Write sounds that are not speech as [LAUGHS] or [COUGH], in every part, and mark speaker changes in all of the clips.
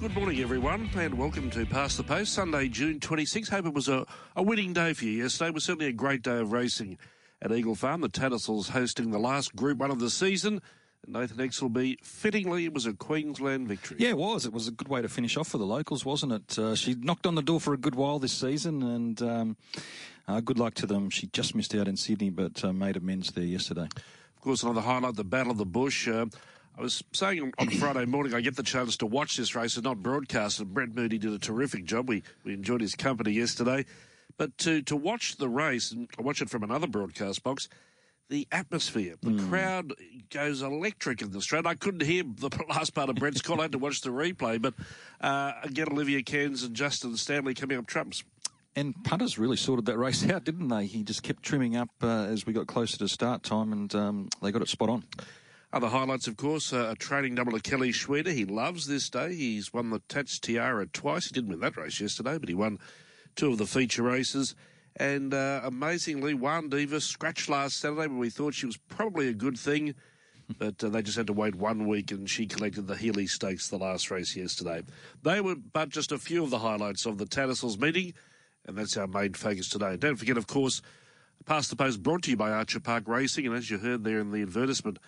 Speaker 1: Good morning, everyone, and welcome to Past the Post, Sunday, June 26. Hope it was a, a winning day for you yesterday. It was certainly a great day of racing at Eagle Farm. The Tattersalls hosting the last Group 1 of the season. Nathan Exelby, fittingly, it was a Queensland victory.
Speaker 2: Yeah, it was. It was a good way to finish off for the locals, wasn't it? Uh, she knocked on the door for a good while this season, and um, uh, good luck to them. She just missed out in Sydney, but uh, made amends there yesterday.
Speaker 1: Of course, another highlight, the Battle of the Bush. I was saying on Friday morning, I get the chance to watch this race and not broadcast, and Brett Moody did a terrific job. We, we enjoyed his company yesterday. But to, to watch the race, and I watch it from another broadcast box, the atmosphere, the mm. crowd goes electric in the straight. I couldn't hear the [LAUGHS] last part of Brett's call. I had to watch the replay. But uh, again, Olivia Cairns and Justin Stanley coming up trumps.
Speaker 2: And punters really sorted that race [LAUGHS] out, didn't they? He just kept trimming up uh, as we got closer to start time, and um, they got it spot on.
Speaker 1: Other highlights, of course, uh, a training double to Kelly Schweida. He loves this day. He's won the Tats Tiara twice. He didn't win that race yesterday, but he won two of the feature races. And uh, amazingly, Juan Diva scratched last Saturday, but we thought she was probably a good thing. [LAUGHS] But uh, they just had to wait one week, and she collected the Healy Stakes the last race yesterday. They were but just a few of the highlights of the Tattersalls meeting, and that's our main focus today. Don't forget, of course, Past the Post brought to you by Archer Park Racing, and as you heard there in the advertisement,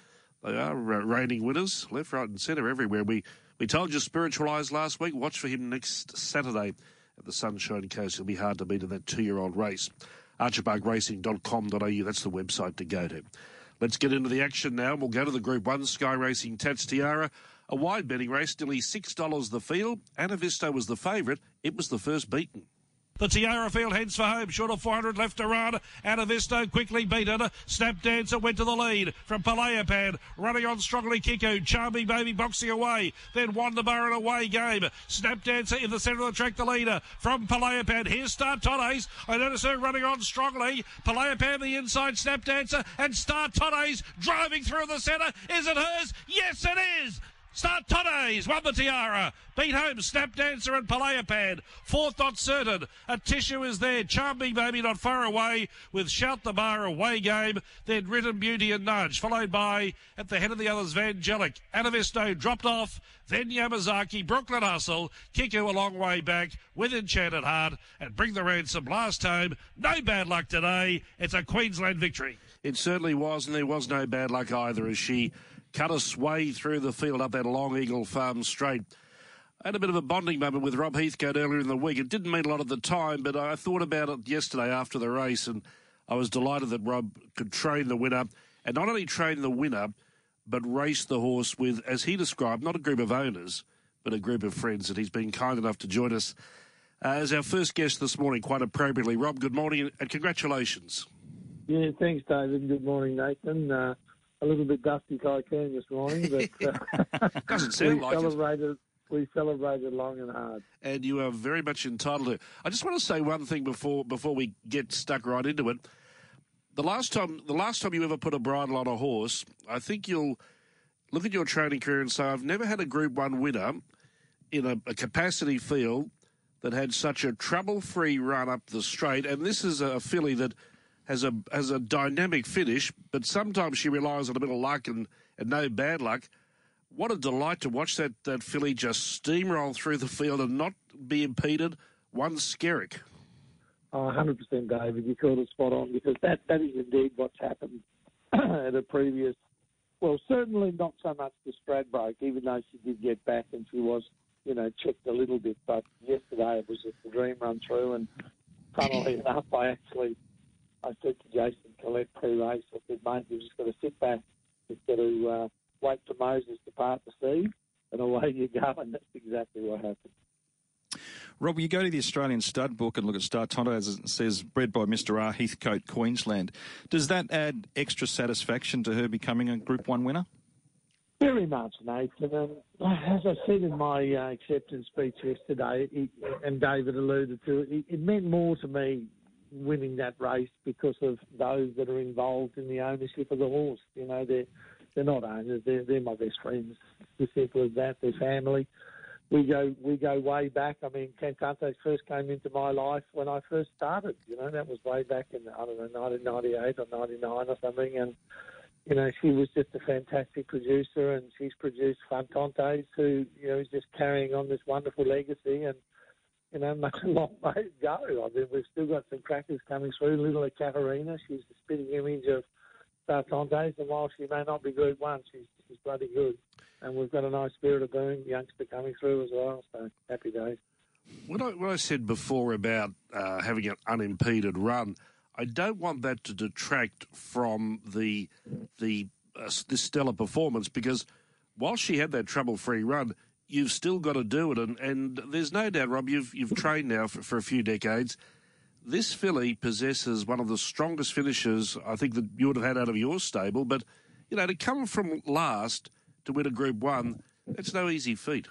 Speaker 1: they are reigning winners, left, right, and centre everywhere. We we told you Spiritualised last week. Watch for him next Saturday at the Sunshine Coast. It'll be hard to beat in that two-year-old race. ArcherParkRacing.com.au. That's the website to go to. Let's get into the action now. We'll go to the Group One Sky Racing Tats Tiara. A wide betting race, nearly six dollars the field. Anavisto was the favourite. It was the first beaten.
Speaker 3: The Tiara Field heads for home. Short of 400 left to run. Anavisto quickly beaten. Snap Dancer went to the lead from Palaisipan. Running on strongly Kiku. Charming Baby boxing away. Then Wanderbar an away game. Snap Dancer in the centre of the track, the leader from Palaisipan. Here's Startantes. I notice her running on strongly. Palaisipan the inside Snap Dancer and Startantes driving through the centre. Is it hers? Yes, it is. Startantes, won the tiara. Beat home Snap Dancer and Palaisipan. Fourth not certain. A tissue is there. Charming Baby not far away with Shout the Bar away game. Then Written Beauty and Nudge. Followed by, at the head of the others, Vangelic. Anavisto dropped off. Then Yamazaki, Brooklyn Hustle. Kiku a long way back with Enchanted Heart. And Bring the Ransom last home. No bad luck today. It's a Queensland victory.
Speaker 1: It certainly was, and there was no bad luck either as she cut a sway through the field up that Long Eagle Farm straight. I had a bit of a bonding moment with Rob Heathcote earlier in the week. It didn't mean a lot at the time, but I thought about it yesterday after the race, and I was delighted that Rob could train the winner, and not only train the winner, but race the horse with, as he described, not a group of owners, but a group of friends. And he's been kind enough to join us uh, as our first guest this morning, quite appropriately. Rob, good morning and congratulations.
Speaker 4: Yeah, thanks, David. Good morning, Nathan. Uh, a little bit dusty Tycoon this morning, but [LAUGHS]
Speaker 1: uh, doesn't [LAUGHS] sound
Speaker 4: we
Speaker 1: like
Speaker 4: celebrated,
Speaker 1: it.
Speaker 4: We celebrated long and hard,
Speaker 1: and you are very much entitled to. I just want to say one thing before before we get stuck right into it. The last time, the last time you ever put a bridle on a horse, I think you'll look at your training career and say, "I've never had a Group One winner in a, a capacity field that had such a trouble-free run up the straight." And this is a filly that has a has a dynamic finish, but sometimes she relies on a bit of luck and, and no bad luck. What a delight to watch that, that filly just steamroll through the field and not be impeded one skerrick.
Speaker 4: Oh, 100% David, you called it spot on because that, that is indeed what's happened [CLEARS THROAT] at a previous, well, certainly not so much the Stradbroke, even though she did get back and she was, you know, checked a little bit. But yesterday it was just a dream run through and funnily [LAUGHS] enough, I actually I said to Jason Collett pre-race, I said, mate, you've just got to sit back. You've got to uh, wait for Moses to part the sea, and away you go. And that's exactly what happened.
Speaker 2: Rob, you go to the Australian stud book and look at Startantes as it says, bred by Mr. R. Heathcote, Queensland. Does that add extra satisfaction to her becoming a Group 1 winner?
Speaker 4: Very much, Nathan. And as I said in my uh, acceptance speech yesterday, it, and David alluded to it, it meant more to me winning that race because of those that are involved in the ownership of the horse. You know, they're they're not owners; they're they're my best friends. As simple as that. They're family. We go we go way back. I mean, Cantante first came into my life when I first started. You know, that was way back in I don't know 1998 or 99 or something, and you know, she was just a fantastic producer, and she's produced Fantantes, who you know is just carrying on this wonderful legacy, and you know, much a long way go. I mean, we've still got some crackers coming through. Little Katerina, she's the spitting image of Startantes, and while she may not be good once, she's she's bloody good, and we've got a nice Spirit of Boom youngster coming through as well. So happy days.
Speaker 1: What I, what I said before about uh, having an unimpeded run. I don't want that to detract from the the uh, this stellar performance because while she had that trouble-free run, you've still got to do it, and, and there's no doubt, Rob, you've you've trained now for, for a few decades. This filly possesses one of the strongest finishes I think that you would have had out of your stable, but you know to come from last to win a Group One, it's no easy feat.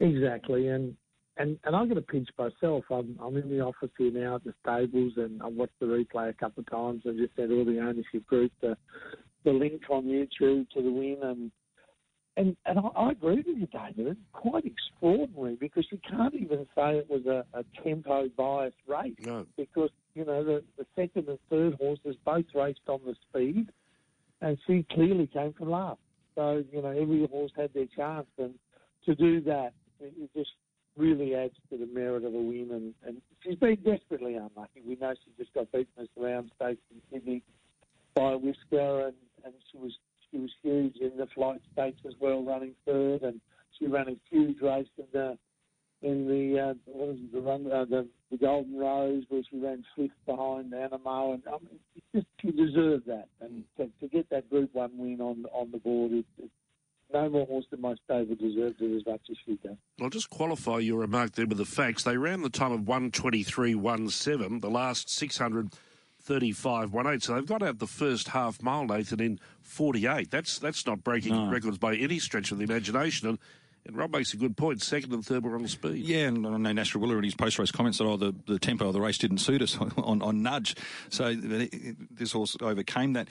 Speaker 4: Exactly, and and and I'm going to pinch myself. I'm I'm in the office here now at the stables, and I watched the replay a couple of times and just said all the ownership group, the the link on YouTube to the win, and and and I, I agree with you, David. It's quite extraordinary because you can't even say it was a, a tempo biased race
Speaker 1: no.
Speaker 4: because you know the the second and third horses both raced on the speed, and she clearly came from last. So you know every horse had their chance, and to do that, it, it just really adds to the merit of a win. And, and she's been desperately unlucky. We know she just got beaten as the round stakes in Sydney by a whisker, and, and she was she was huge in the flight stakes as well, running third, and she ran a huge race in the in the uh, what was it, the run uh, the, the Golden Rose where she ran fifth behind Anamoe, and I mean, just she deserved that, and to, to get that Group One win on on the board, it, it, no more horse than my stable deserved it as much as she did.
Speaker 1: I'll just qualify your remark there with the facts. They ran the time of 123.17, the last 635.18. So they've got out the first half mile, Nathan, in 48. That's that's not breaking no. records by any stretch of the imagination. And and Rob makes a good point. Second and third were on speed.
Speaker 2: Yeah, and I know Nash Rawiller in his post race comments that oh the, the tempo of the race didn't suit us [LAUGHS] on, on nudge, so this horse overcame that.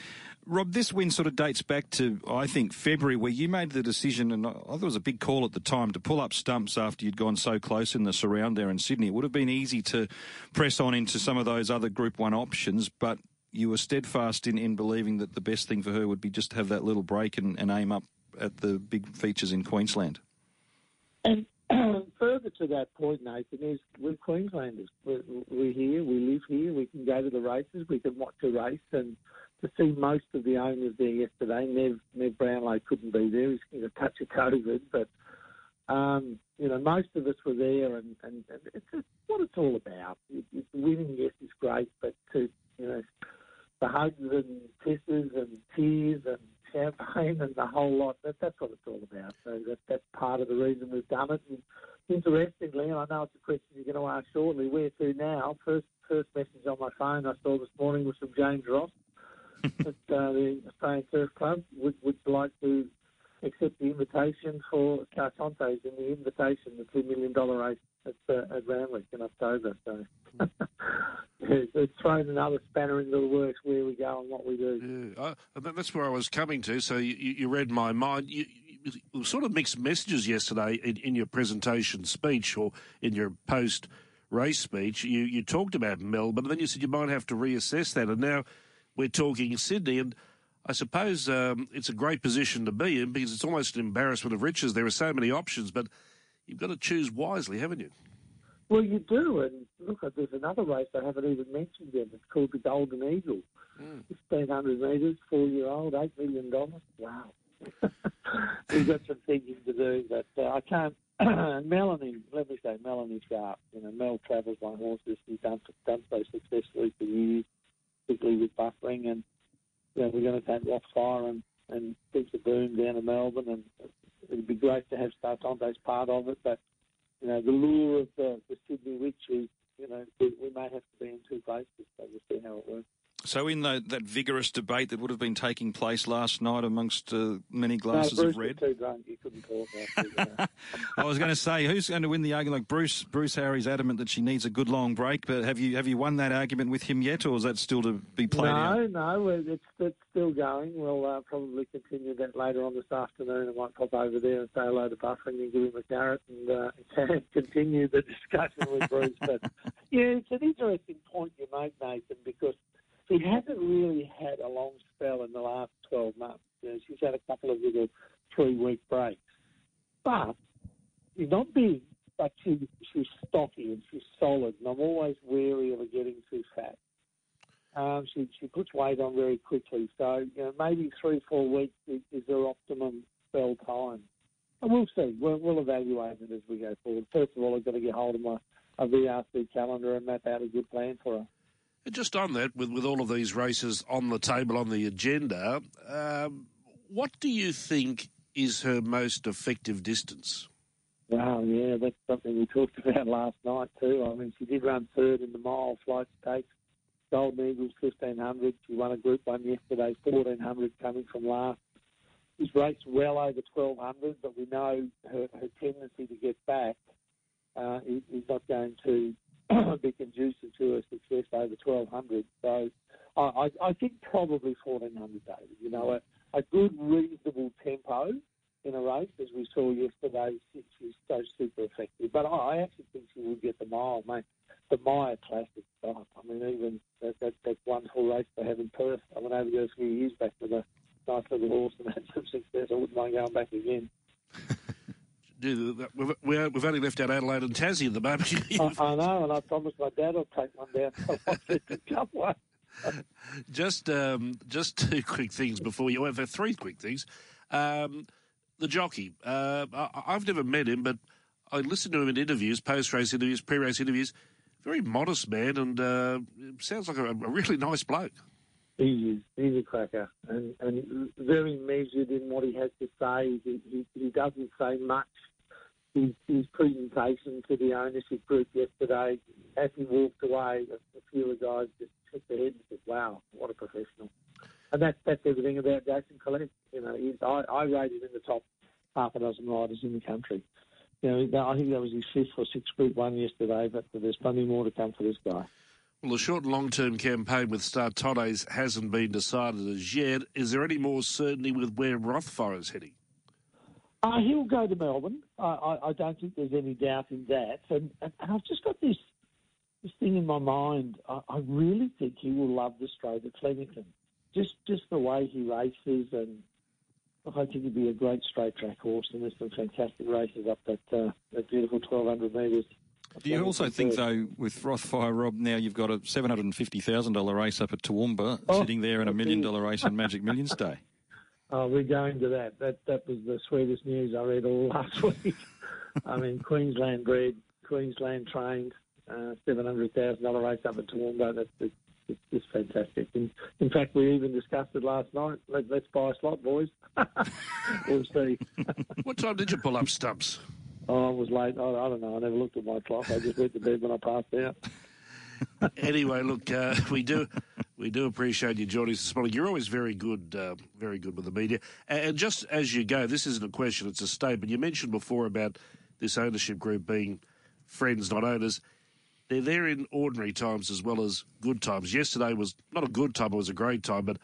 Speaker 2: Rob, this win sort of dates back to I think February where you made the decision, and I thought it was a big call at the time to pull up stumps after you'd gone so close in the surround there in Sydney. It would have been easy to press on into some of those other Group One options, but you were steadfast in, in believing that the best thing for her would be just to have that little break and, and aim up at the big features in Queensland.
Speaker 4: And [CLEARS THROAT] further to that point, Nathan, is we're Queenslanders. We're, we're, here, we live here, we can go to the races, we can watch a race. And to see most of the owners there yesterday, Nev, Nev Brownlow couldn't be there. He's got a touch of COVID, but, um, you know, most of us were there, and, and, and it's, it's what it's all about. It, winning, yes, is great, but to, you know, the hugs and kisses and tears and champagne and the whole lot. That, that's what it's all about. So that, that's part of the reason we've done it. And interestingly, and I know it's a question you're going to ask shortly, where to now? First, first message on my phone I saw this morning was from James Ross [LAUGHS] at uh, the Australian Turf Club. Would, would like to accept the invitation for Startantes in the invitation, the $2 million race at, uh, at Randwick in October. So [LAUGHS] it's thrown another spanner into the works where we go and what we
Speaker 1: do. Yeah, I, that's where I was coming to. So you, you read my mind. You, you, sort of mixed messages yesterday in, in your presentation speech or in your post race speech. You, you talked about Melbourne, and then you said you might have to reassess that. And now we're talking Sydney. And I suppose um, it's a great position to be in because it's almost an embarrassment of riches. There are so many options, but you've got to choose wisely, haven't you?
Speaker 4: Well, you do, and look, there's another race I haven't even mentioned yet. It's called the Golden Eagle. Mm. 1,500 metres, four-year-old, $8 million. Wow. [LAUGHS] We've got some thinking to do, but uh, I can't. [CLEARS THROAT] Melanie, let me say, Melanie Sharp. You know, Mel travels on horses. He's done, done so successfully for years, particularly with buffering. And, you know, we're going to take Rothfire and, and Prince of Boom down to Melbourne. And it'd be great to have Startantes part of it, but you know, the lure of the, the Sydney Witches, you know, we, we, may have to be in two places, so we'll see how it works.
Speaker 2: So, in the, that vigorous debate that would have been taking place last night amongst uh, many glasses
Speaker 4: no,
Speaker 2: of red,
Speaker 4: too drunk, you couldn't talk.
Speaker 2: I [LAUGHS] was going to say, who's going to win the argument? Like Bruce, Bruce Harry's adamant that she needs a good long break, but have you have you won that argument with him yet, or is that still to be played
Speaker 4: no,
Speaker 2: out?
Speaker 4: No, no, it's, it's still going. We'll uh, probably continue that later on this afternoon. I might pop over there and say hello to Buffering and give him a carrot and uh, [LAUGHS] continue the discussion with Bruce. But [LAUGHS] yeah, it's an interesting point you make, Nathan, because she hasn't really had a long spell in the last 12 months. You know, she's had a couple of little three week breaks. But she's not big, but she, she's stocky and she's solid, and I'm always wary of her getting too fat. Um, she, she puts weight on very quickly, so you know, maybe three, four weeks is, is her optimum spell time. And we'll see. We'll, we'll evaluate it as we go forward. First of all, I've got to get hold of my a VRC calendar and map out a good plan for her.
Speaker 1: Just on that, with, with all of these races on the table, on the agenda, um, what do you think is her most effective distance?
Speaker 4: Wow, yeah, that's something we talked [LAUGHS] about last night too. I mean, she did run third in the mile flight stakes. Golden Eagles 1500. She won a Group One yesterday. 1400 coming from last. She's raced well over 1200, but we know her, her tendency to get back uh, is, is not going to [CLEARS THROAT] be conducive to her success over 1200. So I, I, I think probably 1400, David. You know, a, a good, reasonable tempo in a race, as we saw yesterday, she's so super effective. But I actually think she will get the mile, mate. The Myer Classic. I mean, even that, that, that wonderful race they have in Perth. I went over there a few years back with a nice little horse and had some success. I wouldn't mind going back again. [LAUGHS]
Speaker 1: We've, we've only left out Adelaide and Tassie at the moment. [LAUGHS]
Speaker 4: I, I, know, and I promised my dad I'd take one down. So come [LAUGHS] one.
Speaker 1: just, um, just two quick things before you. Have three quick things. Um, the jockey. Uh, I, have never met him, but I listened to him in interviews, post-race interviews, pre-race interviews. Very modest man, and uh, sounds like a, a, really nice bloke.
Speaker 4: He is. He's a cracker, and, and very measured in what he has to say. He, he, he doesn't say much. His, his, presentation to the ownership group yesterday, as he walked away, a, few of the guys just shook their heads and said, "Wow, what a professional." and that's that's everything about Jason Collett. You know, he's, I, I rated in the top half a dozen riders in the country. You know, I think that was his fifth or sixth Group One yesterday, but there's plenty more to come for this guy.
Speaker 1: Well, the short and long term campaign with Startantes hasn't been decided as yet. Is there any more certainty with where Rothfire is heading?
Speaker 4: Uh, he'll go to Melbourne. I, I, I, don't think there's any doubt in that. And, and, and I've just got this this thing in my mind. I, I really think he will love the straight at Flemington just just the way he races, and I think he'd be a great straight track horse. And there's some fantastic races up that uh, that beautiful 1200 metres.
Speaker 2: Do you also think, though, with Rothfire, Rob, now you've got a $750,000 race up at Toowoomba, oh, sitting there in a million dollar race on Magic Millions [LAUGHS] Day?
Speaker 4: Oh, we're going to that. That that was the sweetest news I read all [LAUGHS] last week. I mean, Queensland bred, Queensland trained, uh, $700,000 race up at Toowoomba. That's, it's just fantastic. And in fact, we even discussed it last night. Let, us buy a slot, boys. [LAUGHS] we'll see.
Speaker 1: what time did you pull up stumps?
Speaker 4: Oh, I was late. I, don't know. I never looked at my clock. I just went to bed when I passed out. [LAUGHS]
Speaker 1: anyway, look, uh, we do we do appreciate you joining us this morning. You're always very good, uh, very good with the media. And just as you go, this isn't a question; it's a statement. You mentioned before about this ownership group being friends, not owners they're there in ordinary times as well as good times. Yesterday was not a good time; it was a great time, but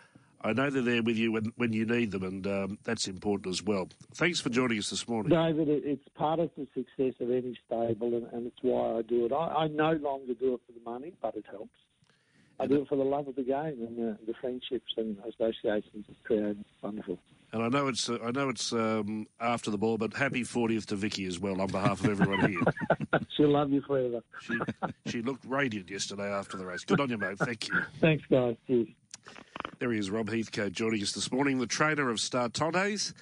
Speaker 1: I know they're there with you when, when you need them, and um, that's important as well. Thanks for joining us this morning.
Speaker 4: David, it's part of the success of any stable, and, and it's why I do it. I, I, no longer do it for the money, but it helps. I do it for the love of the game and the, the friendships and associations it's created. Wonderful.
Speaker 1: And I know it's uh, I know it's um, after the ball, but happy 40th to Vicky as well on behalf of everyone here. [LAUGHS]
Speaker 4: She'll love you forever.
Speaker 1: she, she looked radiant yesterday after the race. Good on you, mate. Thank you.
Speaker 4: Thanks, guys. Cheers.
Speaker 1: There he is, Rob Heathcote, joining us this morning, the trainer of Startantes.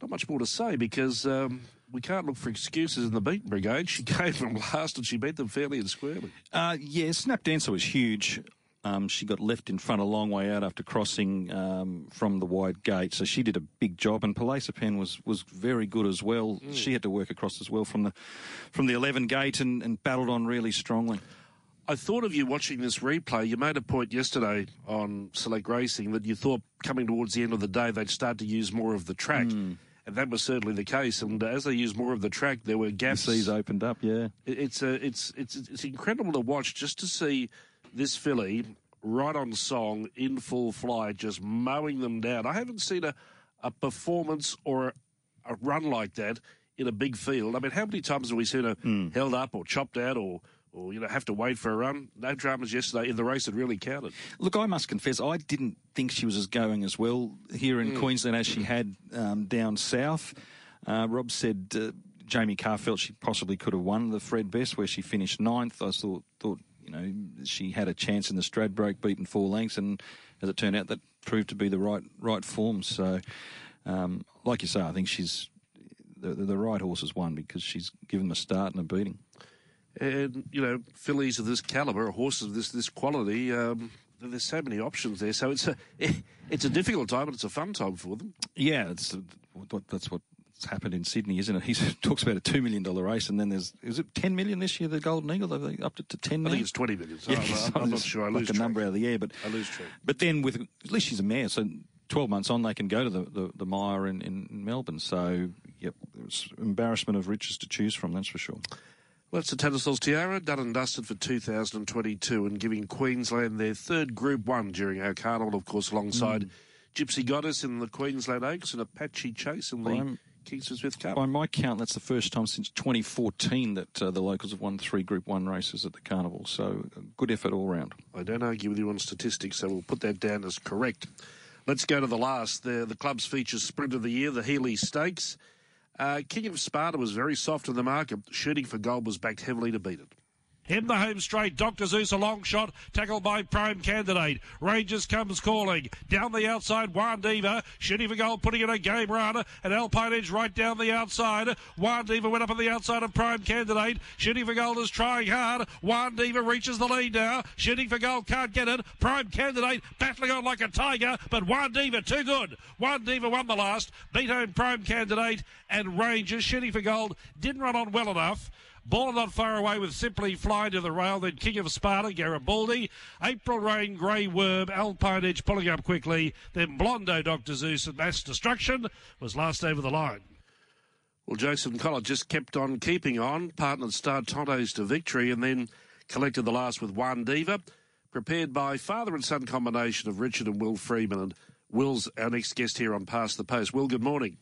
Speaker 1: Not much more to say because um, we can't look for excuses in the beaten brigade. She [LAUGHS] came from last and she beat them fairly and squarely.
Speaker 2: Uh, yeah, Snap Dancer was huge. Um, she got left in front a long way out after crossing um, from the wide gate, so she did a big job. And Palaisipan was, was very good as well. Mm. She had to work across as well from the from the 11 gate and, and battled on really strongly.
Speaker 1: I thought of you watching this replay. You made a point yesterday on Select Racing that you thought coming towards the end of the day they'd start to use more of the track. Mm. And that was certainly the case. And as they used more of the track, there were gaps.
Speaker 2: The seas opened up, yeah.
Speaker 1: It's, uh, it's, it's, it's incredible to watch just to see this filly right on song in full flight, just mowing them down. I haven't seen a, a performance or a, a run like that in a big field. I mean, how many times have we seen her mm. held up or chopped out or or you know have to wait for a run. No dramas yesterday in the race that really counted.
Speaker 2: Look, I must confess, I didn't think she was as going as well here in mm. Queensland as she had um, down south. Uh, Rob said. Uh, Jamie Kah felt she possibly could have won the Fred Best, where she finished ninth. I thought, thought you know, she had a chance in the Stradbroke, beaten four lengths, and as it turned out, that proved to be the right right form. So, um, like you say, I think she's the, the, the right horse has won because she's given them a start and a beating.
Speaker 1: And you know, fillies of this caliber, horses of this this quality, um, there's so many options there. So it's a it's a difficult time, but it's a fun time for them.
Speaker 2: Yeah, it's that's what happened in Sydney, isn't it? [LAUGHS] He talks about a two million dollar race, and then there's is it ten million this year? The Golden Eagle, they upped it to ten.
Speaker 1: I think it's twenty million. So yeah, I'm, I'm [LAUGHS] not sure. I lose
Speaker 2: like a number out of the air, but
Speaker 1: I lose track.
Speaker 2: But then with at least she's a mare, so twelve months on they can go to the the, the Myer in, in Melbourne. So yep, it's embarrassment of riches to choose from. That's for sure.
Speaker 1: Well, it's the Tattersalls Tiara, done and dusted for 2022 and giving Queensland their third Group 1 during our carnival, of course, alongside mm. Gypsy Goddess in the Queensland Oaks and Apache Chase in the Kingsford Smith Cup.
Speaker 2: By my count, that's the first time since 2014 that uh, the locals have won three Group 1 races at the carnival, so good effort all round.
Speaker 1: I don't argue with you on statistics, so we'll put that down as correct. Let's go to the last. The, the club's features sprint of the year, the Healy Stakes. Uh, King of Sparta was very soft in the market. Shooting for gold was backed heavily to beat it.
Speaker 3: In the home straight, Dr. Zeus a long shot, tackled by Prime Candidate. Rangers comes calling. Down the outside, Juan Diva, shooting for goal, putting in a game run. And Alpine Edge right down the outside. Juan Diva went up on the outside of Prime Candidate. Shooting for goal is trying hard. Juan Diva reaches the lead now. Shooting for goal, can't get it. Prime Candidate battling on like a tiger, but Juan Diva too good. Juan Diva won the last, beat home Prime Candidate and Rangers. Shooting for gold didn't run on well enough. Ball not far away with Simply Fly to the rail. Then King of Sparta, Garibaldi. April Rain, Grey Worm, Alpine Edge pulling up quickly. Then Blondo, Dr. Zeus, and Mass Destruction was last over the line.
Speaker 1: Well, Jason Collett just kept on keeping on, partnered Startantes to victory, and then collected the last with Juan Diva, prepared by father and son combination of Richard and Will Freeman. And Will's our next guest here on Past the Post. Will, good morning.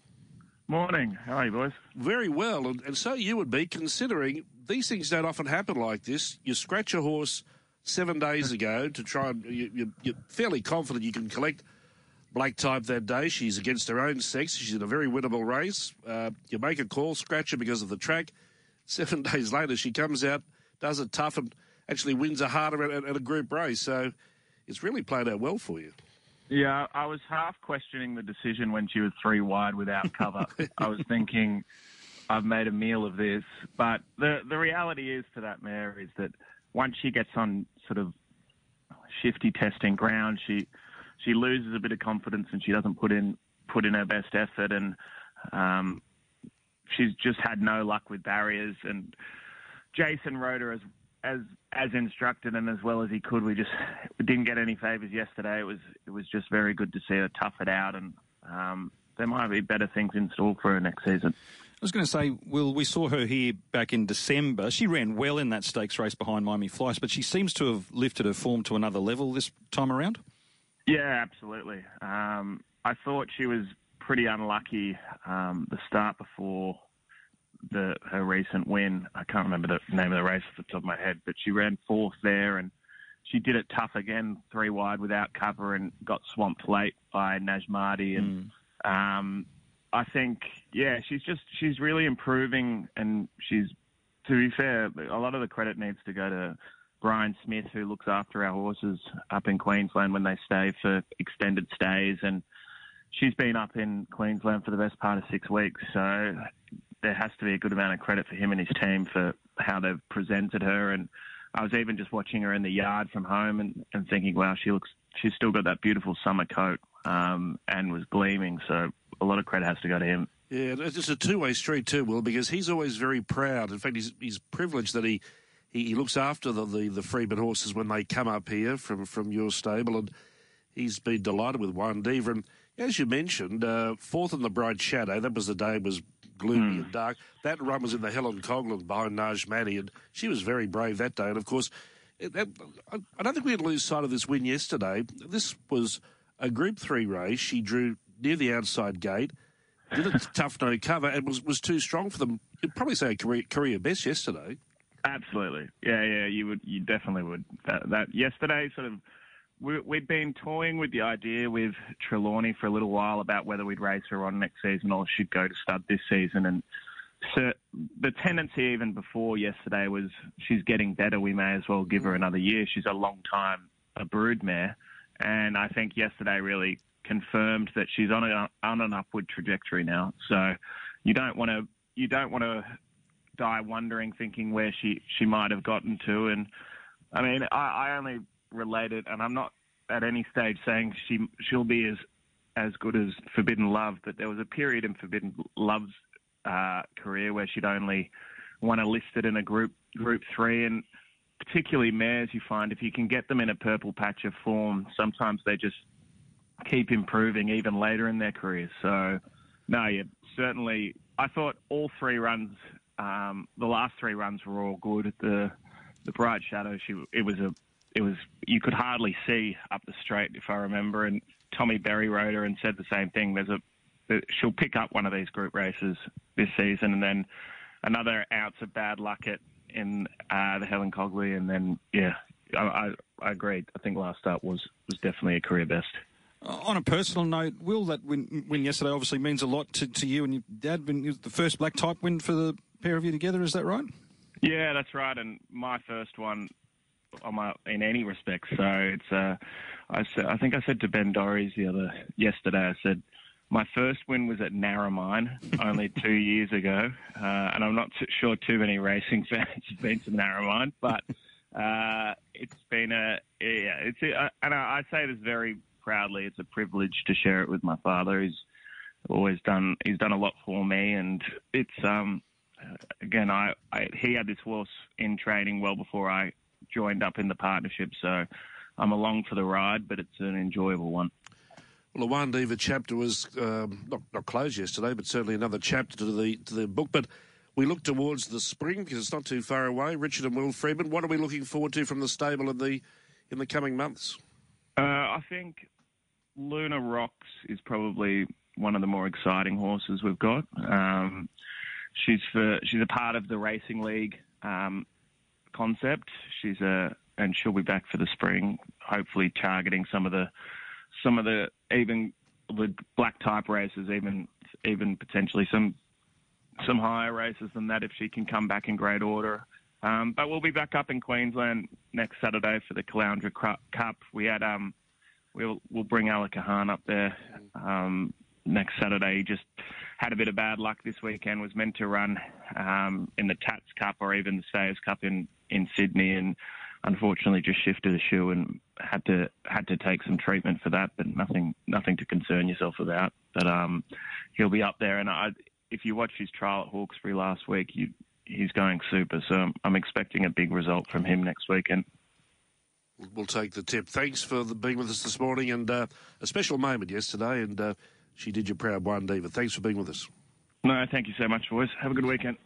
Speaker 5: Morning. How are you, boys?
Speaker 1: Very well. And, and so you would be, considering these things don't often happen like this. You scratch a horse seven days [LAUGHS] ago to try and you, are fairly confident you can collect Black Type that day. She's against her own sex. She's in a very winnable race. Uh, you make a call, scratch her because of the track. [LAUGHS] Seven days later, she comes out, does it tough, and actually wins a harder at, at a group race. So it's really played out well for you.
Speaker 5: Yeah, I was half questioning the decision when she was three wide without cover. I was thinking, I've made a meal of this. But the the reality is for that mare is that once she gets on sort of shifty testing ground, she she loses a bit of confidence and she doesn't put in put in her best effort and um, she's just had no luck with barriers and Jason rode her as as as instructed and as well as he could. We just [LAUGHS] didn't get any favours yesterday. It was it was just very good to see her tough it out, and um, there might be better things in store for her next season.
Speaker 2: I was going to say, Will, we saw her here back in December. She ran well in that stakes race behind Miami Flies, but she seems to have lifted her form to another level this time around.
Speaker 5: Yeah, absolutely. Um, I thought she was pretty unlucky um, the start before the her recent win. I can't remember the name of the race off the top of my head, but she ran fourth there and she did it tough again, three wide without cover, and got swamped late by Najmadi. And mm. um, I think, yeah, she's just she's really improving, and she's to be fair, a lot of the credit needs to go to Brian Smith, who looks after our horses up in Queensland when they stay for extended stays, and she's been up in Queensland for the best part of six weeks. So there has to be a good amount of credit for him and his team for how they've presented her. And I was even just watching her in the yard from home and, and thinking, wow, she looks, she's still got that beautiful summer coat um, and was gleaming. So a lot of credit has to go to him.
Speaker 1: Yeah, it's just a two-way street too, Will, because he's always very proud. In fact, he's, he's privileged that he, he, looks after the, the, the Freeman horses when they come up here from, from your stable, and he's been delighted with Juan Diva. And as you mentioned, uh, fourth in the Bright Shadow, that was the day was gloomy mm. and dark. That run was in the Helen Coglan behind Najmati, and she was very brave that day. And of course, it, it, I don't think we had lose sight of this win yesterday. This was a Group Three race. She drew near the outside gate, did a [LAUGHS] tough no cover, and was was too strong for them. You'd probably say a career, career best yesterday.
Speaker 5: Absolutely, yeah, yeah. You would, you definitely would. That, that yesterday sort of we've been toying with the idea with Trelawney for a little while about whether we'd race her on next season or she'd go to stud this season. And so the tendency even before yesterday was she's getting better. We may as well give her mm. another year. She's a long time a brood mare, and I think yesterday really confirmed that she's on, a, on an upward trajectory now. So you don't want to you don't want to die wondering, thinking where she she might have gotten to. And I mean, I, I only related, and I'm not at any stage saying she she'll be as as good as Forbidden Love, but there was a period in Forbidden Love's uh, career where she'd only won a listed in a group group three, and particularly mares, you find if you can get them in a purple patch of form, sometimes they just keep improving even later in their careers. So, no, yeah, certainly. I thought all three runs, um, the last three runs were all good. The the bright shadow, she it was a it was you could hardly see up the straight if I remember. And Tommy Berry rode her and said the same thing. There's a she'll pick up one of these group races this season, and then another ounce of bad luck at in uh, the Helen Cogley, and then yeah, I, I, I agreed. I think last start was was definitely a career best.
Speaker 2: On a personal note, Will, that win, win yesterday obviously means a lot to, to you and your dad. When the first black type win for the pair of you together, is that right?
Speaker 5: Yeah, that's right. And my first one on my in any respect. So it's uh, I said I think I said to Ben Dorries the other yesterday. I said my first win was at Narromine [LAUGHS] only two years ago, uh, and I'm not sure too many racing [LAUGHS] fans have been to Narromine, but uh, it's been a yeah, it's a, and I, I say this very proudly. It's a privilege to share it with my father. He's always done he's done a lot for me, and it's um again I, I he had this horse in training well before I joined up in the partnership, so I'm along for the ride, but it's an enjoyable one.
Speaker 1: Well, the Juan Diva chapter was um, not, not closed yesterday, but certainly another chapter to the to the book. But we look towards the spring because it's not too far away. Richard and Will Freeman, what are we looking forward to from the stable in the in the coming months?
Speaker 5: Uh, I think Luna Rocks is probably one of the more exciting horses we've got. Um, she's for she's a part of the racing league um, concept. She's a and she'll be back for the spring, hopefully targeting some of the some of the even the black type races, even even potentially some some higher races than that if she can come back in great order. Um, but we'll be back up in Queensland next Saturday for the Caloundra Cup. We had um, we'll we'll bring Alakahan up there um, next Saturday. He just had a bit of bad luck this weekend. Was meant to run um, in the Tats Cup or even the Stayers Cup in in Sydney, and unfortunately just shifted a shoe and had to had to take some treatment for that, but nothing nothing to concern yourself about. But um, he'll be up there, and I, if you watch his trial at Hawkesbury last week, you, he's going super. So I'm expecting a big result from him next weekend.
Speaker 1: We'll take the tip. Thanks for the, being with us this morning, and uh, a special moment yesterday. And uh, she did your proud one, Diva. Thanks for being with us.
Speaker 5: No, thank you so much, boys. Have a good weekend.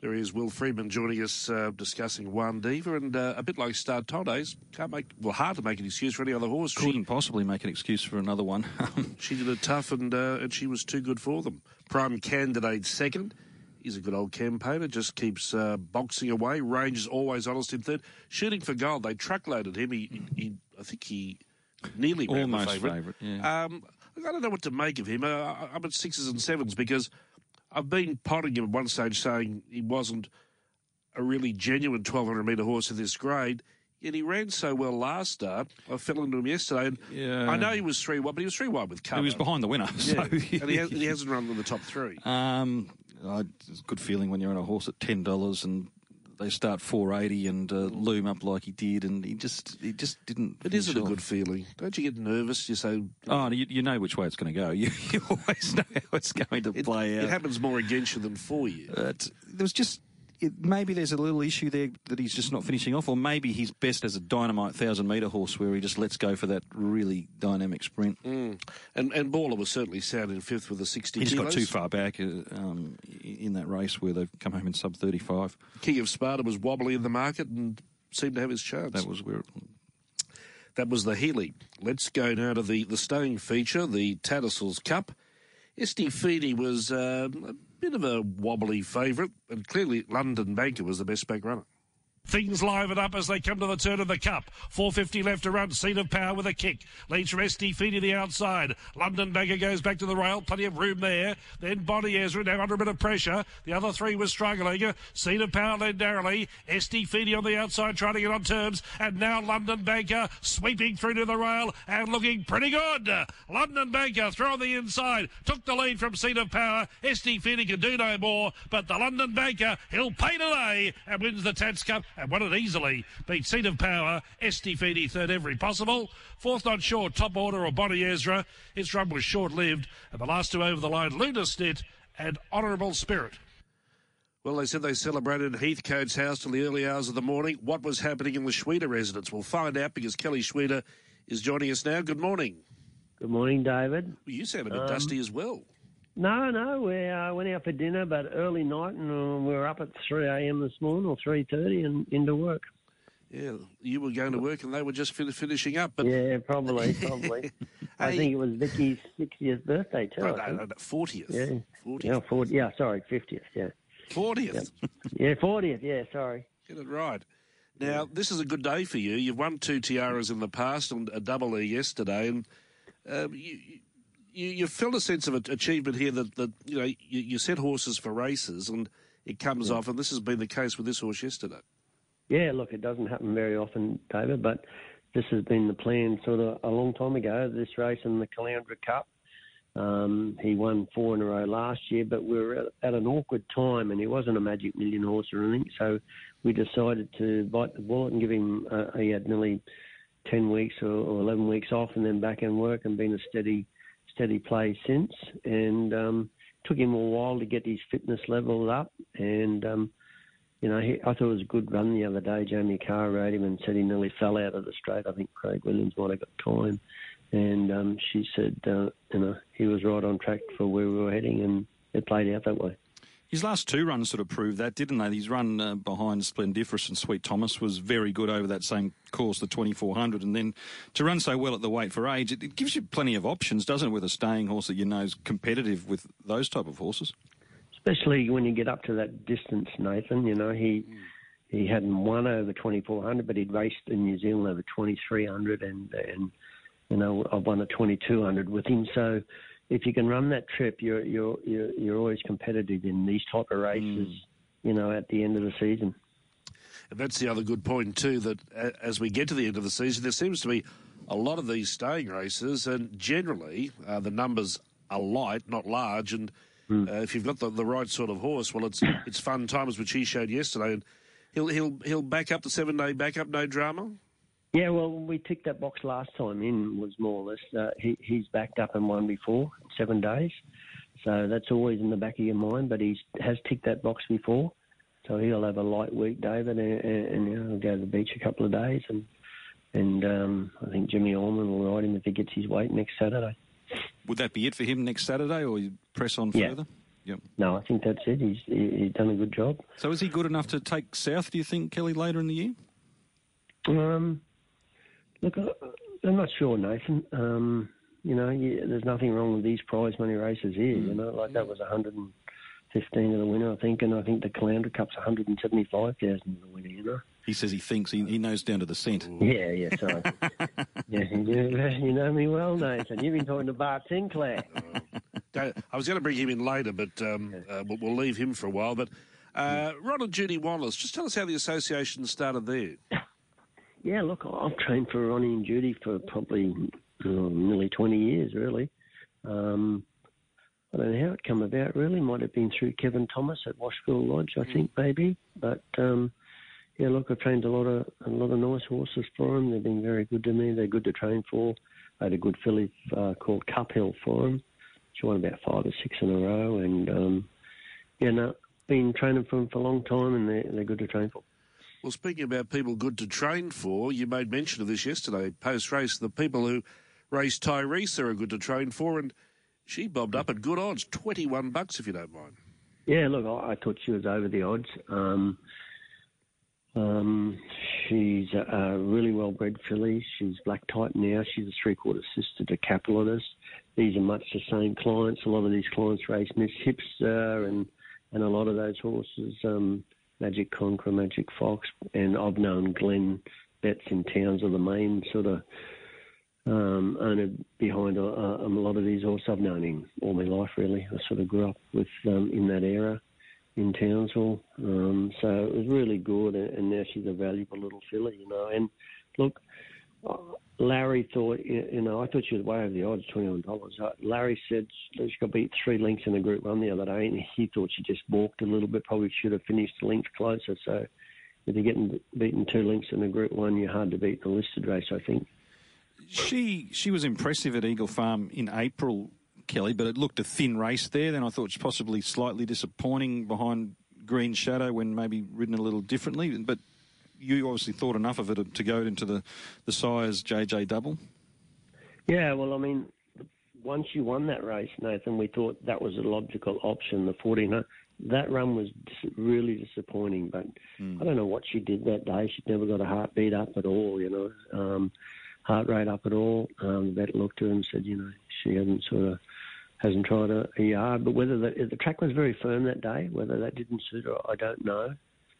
Speaker 1: There is Will Freeman joining us uh, discussing Juan Diva, and uh, a bit like Startantes, can't make well hard to make an excuse for any other horse.
Speaker 2: Couldn't she, possibly make an excuse for another one. [LAUGHS]
Speaker 1: she did it tough, and uh, and she was too good for them. Prime candidate second. He's a good old campaigner, just keeps uh, boxing away. Range is always honest in third. Shooting for gold, they truckloaded him. He, he I think he nearly
Speaker 2: almost
Speaker 1: favourite.
Speaker 2: favourite yeah. um,
Speaker 1: I don't know what to make of him. Uh, I'm at sixes and sevens because I've been potting him at one stage saying he wasn't a really genuine 1200 metre horse of this grade. Yet he ran so well last start. I fell into him yesterday, and yeah. I know he was three wide, but he was three wide with cover.
Speaker 2: He was behind the winner, [LAUGHS] yeah.
Speaker 1: and he, has, [LAUGHS] he hasn't run in the top three.
Speaker 2: Um, it's a good feeling when you're on a horse at ten dollars and they start 480 and uh, loom up like he did, and he just he just didn't.
Speaker 1: It isn't a good feeling. Don't you get nervous? You say,
Speaker 2: "Oh, you, you know which way it's going to go. [LAUGHS] You, you always know how it's going to
Speaker 1: it,
Speaker 2: play out."
Speaker 1: It happens more against you than for you.
Speaker 2: But there was just it, maybe there's a little issue there that he's just not finishing off, or maybe he's best as a dynamite thousand metre horse where he just lets go for that really dynamic sprint.
Speaker 1: Mm. And and Baller was certainly sound in fifth with a 60
Speaker 2: He's
Speaker 1: kilos.
Speaker 2: got too far back uh, um, in that race where they've come home in sub 35.
Speaker 1: King of Sparta was wobbly in the market and seemed to have his chance.
Speaker 2: That was where.
Speaker 1: That was the Healy. Let's go now to the, the staying feature, the Tattersalls Cup. Esti Feeney was uh, bit of a wobbly favourite, and clearly London Banker was the best back runner.
Speaker 3: Things liven up as they come to the turn of the cup. 450 left to run. Seat of power with a kick. Leads Feet to the outside. London Banker goes back to the rail. Plenty of room there. Then Bonnie Ezra now under a bit of pressure. The other three were struggling. Seat of power led narrowly. SD Feedy on the outside trying to get on terms. And now London Banker sweeping through to the rail and looking pretty good. London Banker through on the inside. Took the lead from Seat of Power. SD Feedy can do no more. But the London Banker, he'll pay today and wins the Tats Cup and won it easily. Beat Seat of Power, SD third every possible. Fourth not sure, top order or Bonnie Ezra. His run was short lived. And the last two over the line, Luna Snit and Honourable Spirit.
Speaker 1: Well, they said they celebrated Heathcote's house till the early hours of the morning. What was happening in the Schweida residence? We'll find out because Kelly Schweida is joining us now. Good morning.
Speaker 6: Good morning, David.
Speaker 1: Well, you sound a bit um, dusty as well.
Speaker 6: No, no, we uh, went out for dinner, but early night, and uh, we were up at three a.m. this morning or three thirty, and into work.
Speaker 1: Yeah, you were going to work, and they were just fin- finishing up. But
Speaker 6: yeah, probably, probably. [LAUGHS] I think it was Vicky's sixtieth birthday too.
Speaker 1: No, fortieth.
Speaker 6: Yeah, fortieth. Yeah, 40, yeah, sorry, fiftieth. Yeah,
Speaker 1: fortieth.
Speaker 6: Yeah, fortieth. Yeah, sorry.
Speaker 1: Get it right. Now, this is a good day for you. You've won two tiaras in the past and a double E yesterday, and um, you, you, you felt a sense of achievement here that, that you know you, you set horses for races and it comes yeah. off, and this has been the case with this horse yesterday.
Speaker 6: Yeah, look, it doesn't happen very often, David, but this has been the plan sort of a long time ago. This race in the Caloundra Cup, um, he won four in a row last year, but we were at, at, an awkward time, and he wasn't a Magic Million horse or anything, so we decided to bite the bullet and give him. Uh, he had nearly ten weeks or, or eleven weeks off, and then back in work, and been a steady steady play since, and um, took him a while to get his fitness level up. And um, you know, he, I thought it was a good run the other day. Jamie Kah rode him and said he nearly fell out of the straight. I think Craig Williams might have got time, and um, she said, uh, you know, he was right on track for where we were heading, and it played out that way.
Speaker 2: His last two runs sort of proved that, didn't they? His run uh, behind Splendiferous and Sweet Thomas was very good over that same course, the 2400. And then to run so well at the weight for age, it, it gives you plenty of options, doesn't it, with a staying horse that you know is competitive with those type of horses?
Speaker 6: Especially when you get up to that distance, Nathan. You know, he. He hadn't won over 2400, but he'd raced in New Zealand over 2300, and and you know I've won a 2200 with him. So if you can run that trip, you're you're you're, you're always competitive in these type of races. Mm. You know, at the end of the season.
Speaker 1: And that's the other good point too. That as we get to the end of the season, there seems to be a lot of these staying races, and generally uh, the numbers are light, not large. And mm. uh, if you've got the, the right sort of horse, well, it's it's fun times, which he showed yesterday. And he'll he'll he'll back up the seven day backup, no drama.
Speaker 6: Yeah, well, we ticked that box last time in, was more or less. Uh, he, he's backed up and won before, seven days. So that's always in the back of your mind, but he has ticked that box before. So he'll have a light week, David, and, and, and you know, he'll go to the beach a couple of days. And and um, I think Jimmy Orman will ride him if he gets his weight next Saturday.
Speaker 2: Would that be it for him next Saturday, or you press on further?
Speaker 6: Yeah. Yep. No, I think that's it. He's he's done a good job.
Speaker 2: So is he good enough to take south? Do you think Kelly later in the year?
Speaker 6: Um, Look, I'm not sure, Nathan. Um, you know, you, there's nothing wrong with these prize money races here. You know, like that was 115 of the winner, I think, and I think the Caloundra Cup's 175,000 of the winner. You know.
Speaker 2: He says he thinks he, he knows down to the cent.
Speaker 6: Yeah, yeah, sorry. [LAUGHS] yeah, you, you, know me well, Nathan. You've been talking to Bart Sinclair. [LAUGHS]
Speaker 1: I was going to bring him in later, but um, uh, we'll leave him for a while. But uh, Ron and Judy Wallace, just tell us how the association started there. [LAUGHS]
Speaker 6: Yeah, look, I've trained for Ronnie and Judy for probably uh, nearly 20 years, really. Um, I don't know how it came about, really. Might have been through Kevin Thomas at Washville Lodge, I think, maybe. But um, yeah, look, I've trained a lot of a lot of nice horses for them. They've been very good to me. They're good to train for. I had a good filly uh, called Cup Hill for them. She won about five or six in a row, and um, yeah, no, been training for them for a long time, and they're, they're good to train for.
Speaker 1: Well, speaking about people good to train for, you made mention of this yesterday, post race. The people who race Tyrese are good to train for, and she bobbed up at good odds, 21 bucks if you don't mind.
Speaker 6: Yeah, look, I, I thought she was over the odds. Um, um, she's a, a, really well bred filly. She's black type now. She's a three quarter sister to Capitalist. These are much the same clients. A lot of these clients race Miss Hipster and, and a lot of those horses. Um, Magic Conqueror, Magic Fox, and I've known Glenn Betts in Townsville, the main sort of um, owner behind a, a, lot of these horses. I've known him all my life, really. I sort of grew up with um, in that era in Townsville, um, so it was really good. And, now she's a valuable little filly, you know. And look, Larry thought, you know, I thought she was way over the odds, twenty one dollars. Uh, Larry said she got beat three lengths in the Group One the other day, and he thought she just walked a little bit. Probably should have finished a length closer. So if you're getting beaten two lengths in the Group One, you're hard to beat in the listed race. I think.
Speaker 2: She she was impressive at Eagle Farm in April, Kelly, but it looked a thin race there. Then I thought it's possibly slightly disappointing behind Green Shadow when maybe ridden a little differently. But you obviously thought enough of it to go into the the sires JJ Double.
Speaker 6: Yeah, well, I mean, once you won that race, Nathan, we thought that was a logical option. The 1400, that run was really disappointing. But mm. I don't know what she did that day. She'd never got a heartbeat up at all. You know, um, heart rate up at all. Um, the vet looked at her and said, you know, she hasn't sort of hasn't tried a, a yard. But whether the, the track was very firm that day, whether that didn't suit her, I don't know.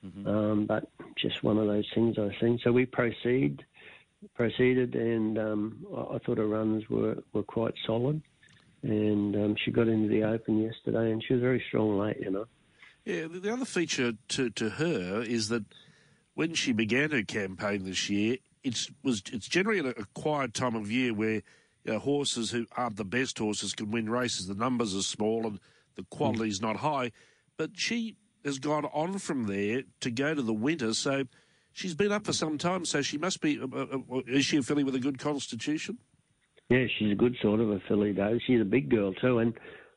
Speaker 6: Mm-hmm. Um, but just one of those things I think. So we proceed, proceeded, and um, I, I thought her runs were, were quite solid. And um, she got into the Open yesterday, and she was very strong late, you know.
Speaker 1: Yeah, the other feature to, to her is that when she began her campaign this year, it's was it's generally a, a quiet time of year where you know, horses who aren't the best horses can win races. The numbers are small and the quality is mm. not high. But she has gone on from there to go to the winter. So she's been up for some time. So she must be. Uh, uh, uh, is she a filly with a good constitution?
Speaker 6: Yeah, she's a good sort of a filly, though. She's a big girl too, and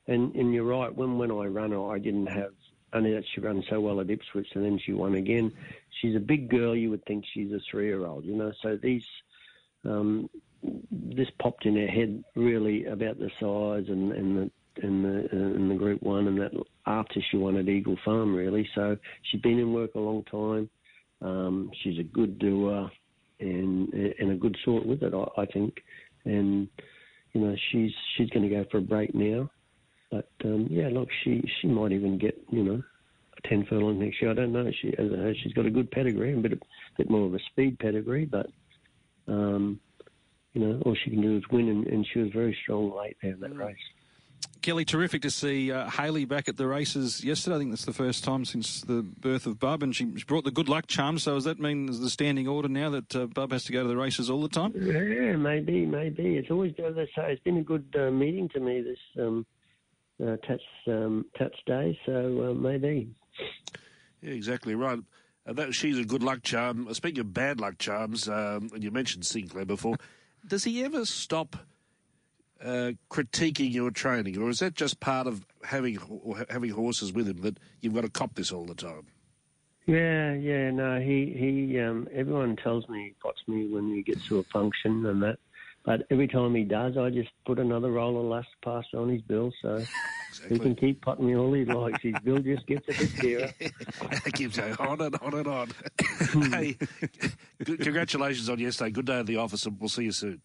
Speaker 6: and and you're right. When when I run her, I didn't have only that she ran so well at Ipswich, and then she won again. She's a big girl. You would think she's a three-year-old, you know. So these. Um, this popped in her head really about the size and, and the in the in the Group One, and that after she won at Eagle Farm, really. So she's been in work a long time. Um, she's a good doer and and a good sort with it, I, I think. And you know, she's she's going to go for a break now. But um, yeah, look, she she might even get you know a ten furlong next year. I don't know. She as a, she's got a good pedigree, a bit a bit more of a speed pedigree, but. Um, you know, all she can do is win, and, and she was very strong late there in that race.
Speaker 2: Kelly, terrific to see uh, Haley back at the races yesterday. I think that's the first time since the birth of Bub, and she, brought the good luck charm. So does that mean there's the standing order now that uh, Bub has to go to the races all the time?
Speaker 6: Yeah, maybe, maybe. It's always, as I say, it's been a good uh, meeting to me this um, uh, Tats, um, Tats Day, so uh, maybe.
Speaker 1: Yeah, exactly right. Uh, that she's a good luck charm. Speaking of bad luck charms, um, and you mentioned Sinclair before, [LAUGHS] does he ever stop? Uh, critiquing your training, or is that just part of having having horses with him that you've got to cop this all the time?
Speaker 6: Yeah, yeah, no, he he. Um, everyone tells me he pots me when he gets to a function and that, but every time he does, I just put another roll of last pass on his bill, so exactly. [LAUGHS] he can keep potting me all he likes. His bill just gets a bit [LAUGHS] dearer.
Speaker 1: it keeps going on and on and on. hey, congratulations on yesterday. Good day at the office, and we'll see you soon.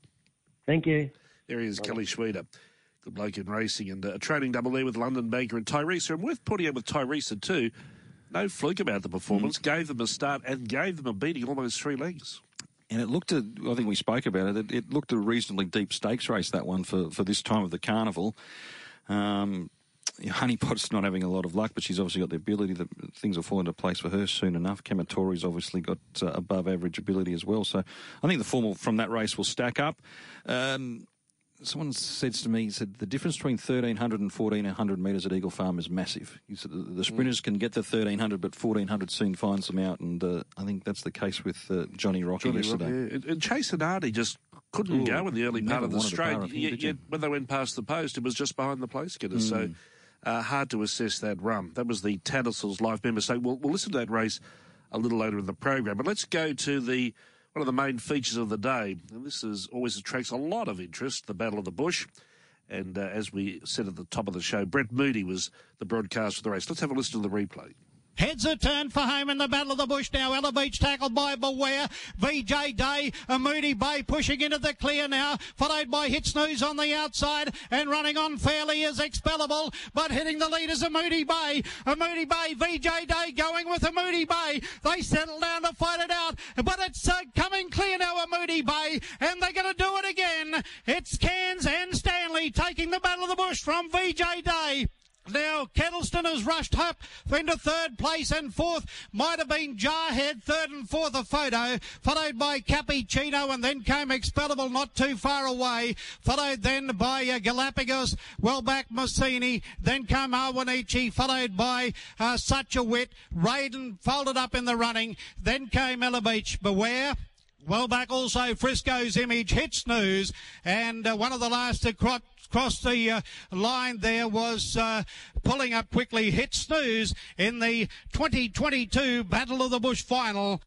Speaker 6: Thank you.
Speaker 1: There he is, Kelly Schweida. Good bloke in racing and uh, a training double there with London Banker and Tyresa. And worth putting out with Tyresa too. No fluke about the performance. Mm. Gave them a start and gave them a beating almost three legs.
Speaker 2: And it looked, a, I think we spoke about it, it, it, looked a reasonably deep stakes race, that one, for, for this time of the carnival. Um, Honeypot's not having a lot of luck, but she's obviously got the ability that things will fall into place for her soon enough. Kamatori's obviously got uh, above average ability as well. So I think the formal from that race will stack up. Um, someone says to me, he said, the difference between 1,300 and 1,400 metres at Eagle Farm is massive. He said, the, the sprinters mm. can get the 1,300, but 1,400 soon finds them out. And uh, I think that's the case with uh, Johnny Rocky Johnny yesterday.
Speaker 1: Rocky, yeah. And Chase Hardy just couldn't Ooh, go in the early part of the straight. Yet, yet when they went past the post, it was just behind the place getters. Mm. So uh, hard to assess that run. That was the Tattersalls life member. So we'll, we'll listen to that race a little later in the program. But let's go to the one of the main features of the day. And this is always attracts a lot of interest, the Battle of the Bush. And uh, as we said at the top of the show, Brett Moody was the broadcaster of the race. Let's have a listen to the replay.
Speaker 7: Heads are turned for home in the Battle of the Bush now. Ella Beach tackled by Beware. VJ Day, a Moody Bay pushing into the clear now, followed by Hit Snooze on the outside and running on fairly is Expellable, but hitting the lead is a Moody Bay. A Moody Bay, VJ Day going with a Moody Bay. They settle down to fight it out, but it's uh, coming clear now, a Moody Bay, and they're going to do it again. It's Cairns and Stanley taking the Battle of the Bush from VJ Day. Now, Kettleston has rushed up into third place and fourth. Might have been Jarhead, third and fourth a photo, followed by Cappuccino, and then came Expellable not too far away, followed then by uh, Galapagos, well back Massini, then come Awanichi, followed by uh, Such a Wit, Raiden folded up in the running, then came Ella Beach, Beware. Well back also Frisco's image, hit snooze, and uh, one of the last to cross, cross the uh, line there was uh, pulling up quickly, hit snooze in the 2022 Battle of the Bush final.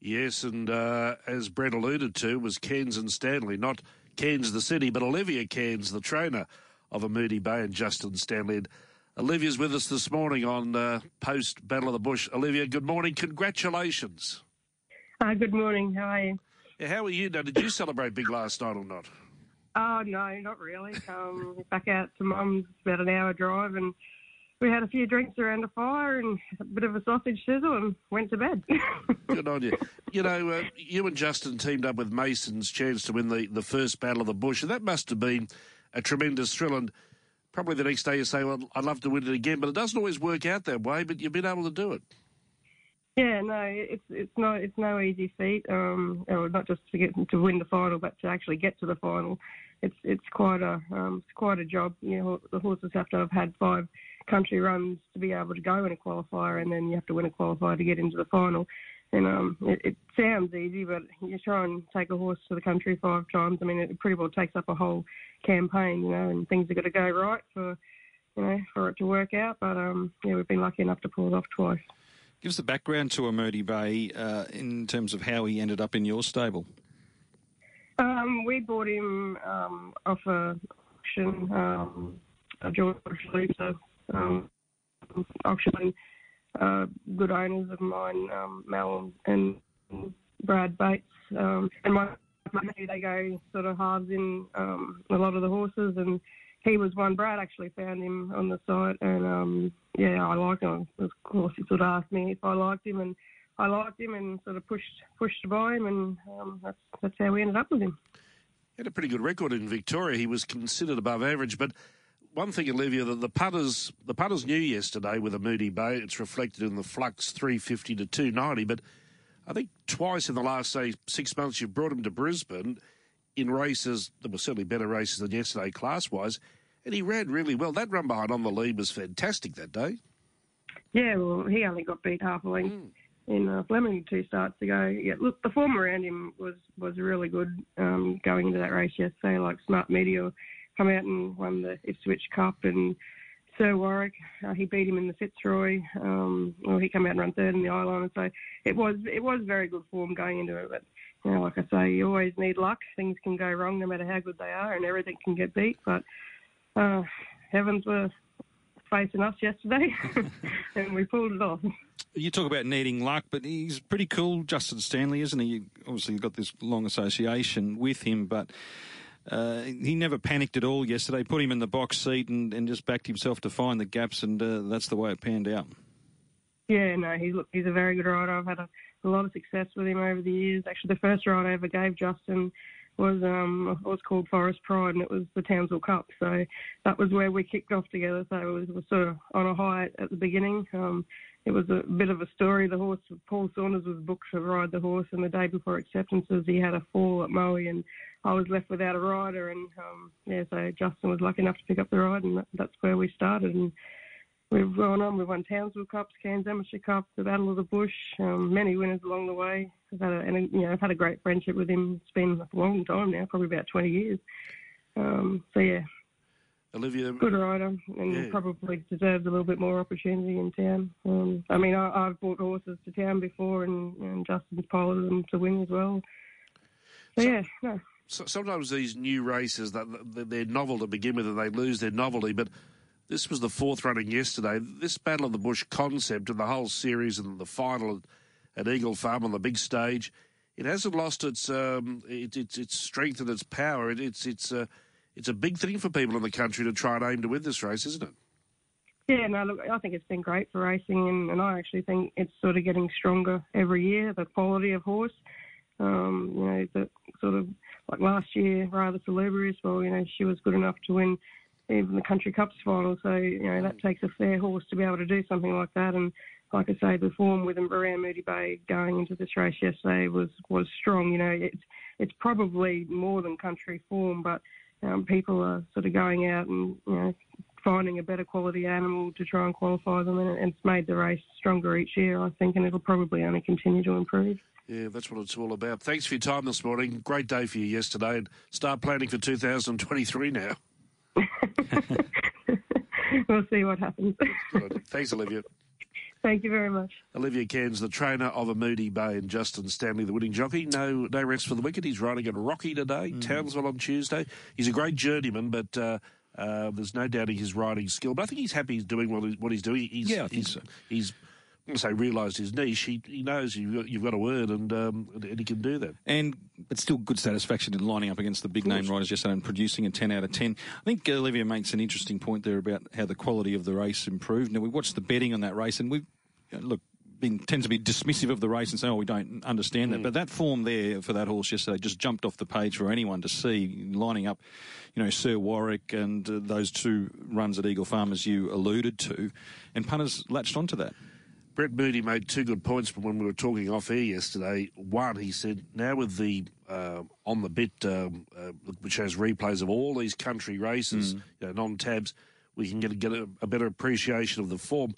Speaker 1: Yes, and uh, as Brett alluded to, was Cairns and Stanley, not Cairns the city, but Olivia Cairns, the trainer of a Moody Bay and Justin Stanley. And Olivia's with us this morning on uh, post Battle of the Bush. Olivia, good morning. Congratulations.
Speaker 8: Uh, good morning. How are you?
Speaker 1: How are you? Now, did you celebrate big last night or not?
Speaker 8: Oh no, not really. Um, back out to mum's about an hour drive, and we had a few drinks around the fire and a bit of a sausage sizzle, and went to bed. [LAUGHS]
Speaker 1: Good on you. You know, uh, you and Justin teamed up with Mason's chance to win the, the first Battle of the Bush, and that must have been a tremendous thrill. And probably the next day you say, "Well, I'd love to win it again," but it doesn't always work out that way. But you've been able to do it.
Speaker 8: Yeah, no, it's it's no it's no easy feat. Um, not just to get to win the final, but to actually get to the final. It's it's quite a um, it's quite a job. You know, the horses have to have had five country runs to be able to go in a qualifier, and then you have to win a qualifier to get into the final. And um, it, it sounds easy, but you try and take a horse to the country five times. I mean, it pretty well takes up a whole campaign, you know, and things have got to go right for you know for it to work out. But um, yeah, we've been lucky enough to pull it off twice.
Speaker 2: Give us the background to Moody Bay uh, in terms of how he ended up in your stable.
Speaker 8: Um, we bought him um, off a auction, um, a George Luther um, auction. Uh, good owners of mine, um, Mel and Brad Bates, um, and my they go sort of halves in um, a lot of the horses, and he was one. Brad actually found him on the site, and um, yeah, I like him. Of course, he sort of asked me if I liked him, and I liked him, and sort of pushed pushed buy him, and um, that's that's how we ended up with him.
Speaker 1: He had a pretty good record in Victoria. He was considered above average, but one thing, Olivia, that the putters the putters knew yesterday with a Moody Bay. It's reflected in the flux, three fifty to two ninety. But I think twice in the last say six months, you've brought him to Brisbane in races that were certainly better races than yesterday, class wise, and he ran really well. That run behind on the lead was fantastic that day.
Speaker 8: Yeah, well, he only got beat half a length. Mm. In uh, Fleming two starts ago, yeah. Look, the form around him was was really good um, going into that race yesterday. Like Smart Meteor come out and won the Ipswich Cup, and Sir Warwick uh, he beat him in the Fitzroy. Um, well, he came out and ran third in the Eyeliner, so it was it was very good form going into it. But you know, like I say, you always need luck. Things can go wrong no matter how good they are, and everything can get beat. But uh, heavens were facing us yesterday, [LAUGHS] [LAUGHS] and we pulled it off.
Speaker 2: You talk about needing luck, but he's pretty cool, Justin Stanley, isn't he? Obviously, you've got this long association with him, but uh, he never panicked at all yesterday. Put him in the box seat and, and just backed himself to find the gaps, and uh, that's the way it panned out.
Speaker 8: Yeah, no, he's look, he's a very good rider. I've had a, a lot of success with him over the years. Actually, the first ride I ever gave Justin was um was called Forest Pride, and it was the Townsville Cup. So that was where we kicked off together. So it was, it was sort of on a high at the beginning. Um, it was a bit of a story. The horse, Paul Saunders, was booked to ride the horse, and the day before acceptances, he had a fall at Moe, and I was left without a rider. And um, yeah, so Justin was lucky enough to pick up the ride, and that, that's where we started. And we've gone on. We've won Townsville Cups, Cairns Amateur Cup, the Battle of the Bush, um, many winners along the way. I've had a, and, you know, I've had a great friendship with him. It's been a long time now, probably about 20 years. Um, so yeah,
Speaker 1: Olivia.
Speaker 8: Good rider, and yeah. probably deserves a little bit more opportunity in town. Um, I mean, I, have brought horses to town before, and, and Justin's piloted them to win as well. So, so yeah, no.
Speaker 1: So sometimes these new races that they're novel to begin with, and they lose their novelty. But This was the fourth running yesterday. This Battle of the Bush concept and the whole series and the final at Eagle Farm on the big stage, it hasn't lost its um, it, its, its strength and its power. It, it's it's uh, it's a big thing for people in the country to try and aim to win this race, isn't it?
Speaker 8: Yeah, no, look, I think it's been great for racing, and, and I actually think it's sort of getting stronger every year. The quality of horse, um, you know, the sort of like last year, rather Salubrious, well, you know, she was good enough to win even the Country Cups final. So, you know, that takes a fair horse to be able to do something like that. And like I say, the form with around Moody Bay going into this race yesterday was was strong. You know, it's it's probably more than country form, but um, people are sort of going out and you know finding a better quality animal to try and qualify them, and it's made the race stronger each year, I think, and it'll probably only continue to improve.
Speaker 1: Yeah, that's what it's all about. Thanks for your time this morning. Great day for you yesterday, and start planning for 2023 now. [LAUGHS]
Speaker 8: we'll see what happens.
Speaker 1: Thanks, Olivia.
Speaker 8: Thank you very much.
Speaker 1: Olivia Cairns, the trainer of a Moody Bay, and Justin Stanley, the winning jockey. No, no rest for the wicked. He's riding at Rocky today, mm. Townsville on Tuesday. He's a great journeyman, but uh, uh, there's no doubting his riding skill. But I think he's happy he's doing what, what he's doing. He's,
Speaker 2: yeah, I
Speaker 1: think
Speaker 2: so.
Speaker 1: He's I say realised his niche. He, he knows you've got, you've got a word, and um, and he can do that.
Speaker 2: And it's still good satisfaction in lining up against the big name riders yesterday and producing a ten out of ten. I think Olivia makes an interesting point there about how the quality of the race improved. Now we watched the betting on that race, and we you know, look been, tend to be dismissive of the race and say, "Oh, we don't understand mm. that." But that form there for that horse yesterday just jumped off the page for anyone to see, lining up, you know, Sir Warwick and uh, those two runs at Eagle Farm, as you alluded to, and punters latched onto that.
Speaker 1: Brett Moody made two good points when we were talking off air yesterday. One, he said, now with the uh, on the bit, um, uh, which has replays of all these country races, mm. you know, non tabs, we can get, get a, a, better appreciation of the form.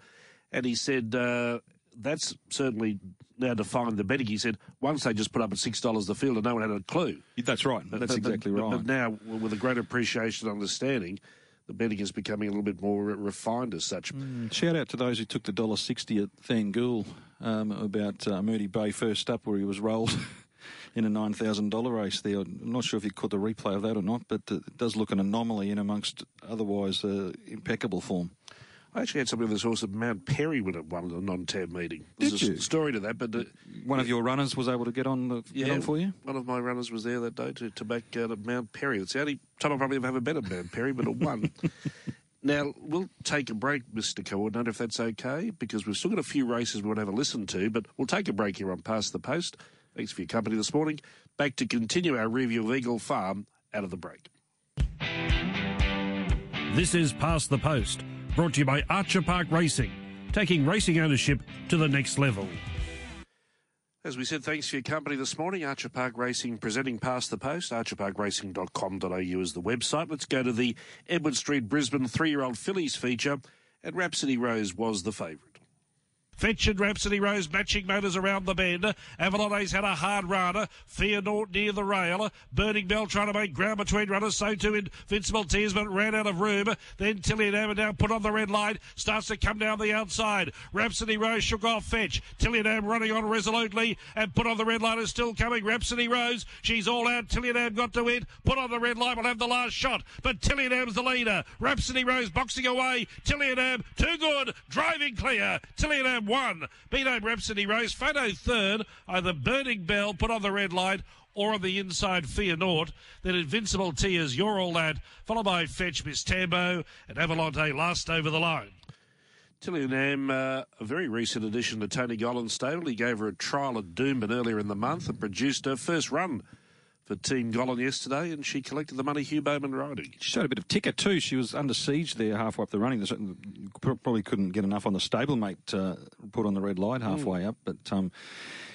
Speaker 1: And he said, uh, that's certainly now defined the betting. He said, once they just put up at $6 the field and no one had a clue.
Speaker 2: That's right. That's but, exactly
Speaker 1: but,
Speaker 2: right.
Speaker 1: But now, with a greater appreciation and understanding, the betting is becoming a little bit more refined as such.
Speaker 2: Mm, shout out to those who took the dollar sixty at Thangool um, about uh, Moody Bay first up, where he was rolled [LAUGHS] in a nine thousand dollar race. There, I'm not sure if you caught the replay of that or not, but it does look an anomaly in amongst otherwise uh, impeccable form.
Speaker 1: I actually had somebody with this horse at Mount Perry when it won a non-tab meeting.
Speaker 2: There's
Speaker 1: Did
Speaker 2: a you?
Speaker 1: story to that, but uh,
Speaker 2: one of your runners was able to get on the,
Speaker 1: yeah,
Speaker 2: get on for you.
Speaker 1: One of my runners was there that day to, to back out at Mount Perry. It's the only time I probably ever have a bet at Mount Perry, but it won. [LAUGHS] now we'll take a break, Mr. Coordinator, if that's okay, because we've still got a few races we want to have a listen to. But we'll take a break here on Past the Post. Thanks for your company this morning. Back to continue our review of Eagle Farm out of the break.
Speaker 3: This is Past the Post Brought to you by Archer Park Racing, taking racing ownership to the next level.
Speaker 1: As we said, thanks for your company this morning. Archer Park Racing presenting past the post. archerparkracing.com.au is the website. Let's go to the Edward Street Brisbane three year old fillies feature, and Rhapsody Rose was the favourite.
Speaker 3: Fetch and Rhapsody Rose matching motors around the bend. Avalon's had a hard run. Naught near the rail. Burning Bell trying to make ground between runners. So too Invincible Tears, but ran out of room. Then Tilly and Am put on the red line. Starts to come down the outside. Rhapsody Rose shook off Fetch. Tilly and Am running on resolutely and put on the red line is still coming. Rhapsody Rose. She's all out. Tilly and Am got to win. Put on the red line. Will have the last shot. But Tilly and Am's the leader. Rhapsody Rose boxing away. Tilly and Am too good. Driving clear. Tilly and Am one. Beano Rhapsody Rose. Photo third. Either Burning Bell put on the red light or on the inside Fear Naught. Then Invincible Tears, You're All That, followed by Fetch Miss Tambo and Avalante last over the line.
Speaker 1: Tilly Am, uh, a very recent addition to Tony Gollan's stable. He gave her a trial at Doomben earlier in the month and produced her first run for Team Gollan yesterday, and she collected the money Hugh Bowman riding.
Speaker 2: She showed a bit of ticker too. She was under siege there halfway up the running. Probably couldn't get enough on the stablemate uh, put on the red light halfway mm. up, but um,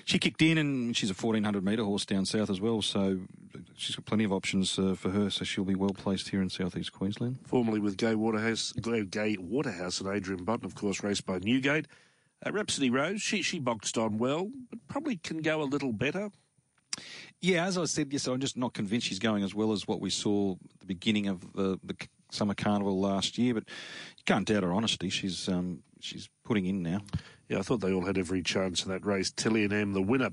Speaker 2: she kicked in, and she's a 1400 metre horse down south as well, so she's got plenty of options uh, for her. So she'll be well placed here in southeast Queensland.
Speaker 1: Formerly with Gay Waterhouse, Gay Waterhouse and Adrian Button, of course, raced by Newgate. Uh, Rhapsody Rose, she she boxed on well, but probably can go a little better.
Speaker 2: Yeah, as I said, yes, I'm just not convinced she's going as well as what we saw at the beginning of the, the summer carnival last year. But you can't doubt her honesty. She's um, she's putting in now.
Speaker 1: Yeah, I thought they all had every chance in that race. Tilly and Am, the winner.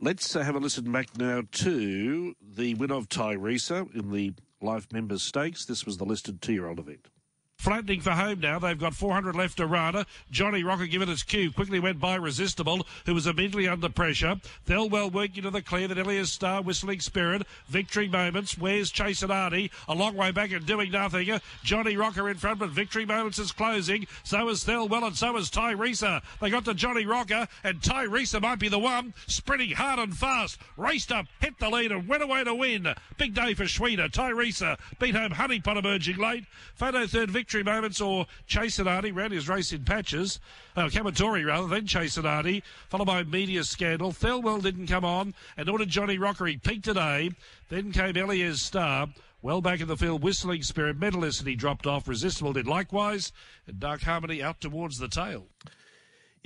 Speaker 1: Let's uh, have a listen back now to the win of Tyresa in the Life Members Stakes. This was the listed two-year-old event.
Speaker 3: Flattening for home now. They've got 400 left to run. Johnny Rocker given its cue. Quickly went by Resistible, who was immediately under pressure. Thelwell working to the clear. Then Elias Star, Whistling Spirit. Victory Moments. Where's Chase and Arnie? A long way back and doing nothing. Johnny Rocker in front, but Victory Moments is closing. So is Thelwell and so is Tyresa. They got to Johnny Rocker, and Tyresa might be the one. Sprinting hard and fast. Raced up, hit the lead, and went away to win. Big day for Schweida. Tyresa beat home Honeypot emerging late. Photo third victory victory moments or Chasenardi ran his race in patches. Uh, Kamatori rather than Chasenardi, followed by Media Scandal. Thelwell didn't come on, and did Johnny Rocker. He peaked today. Then came Elias Star. Well back in the field, Whistling Spirit he dropped off. Resistible did likewise, and Dark Harmony out towards the tail.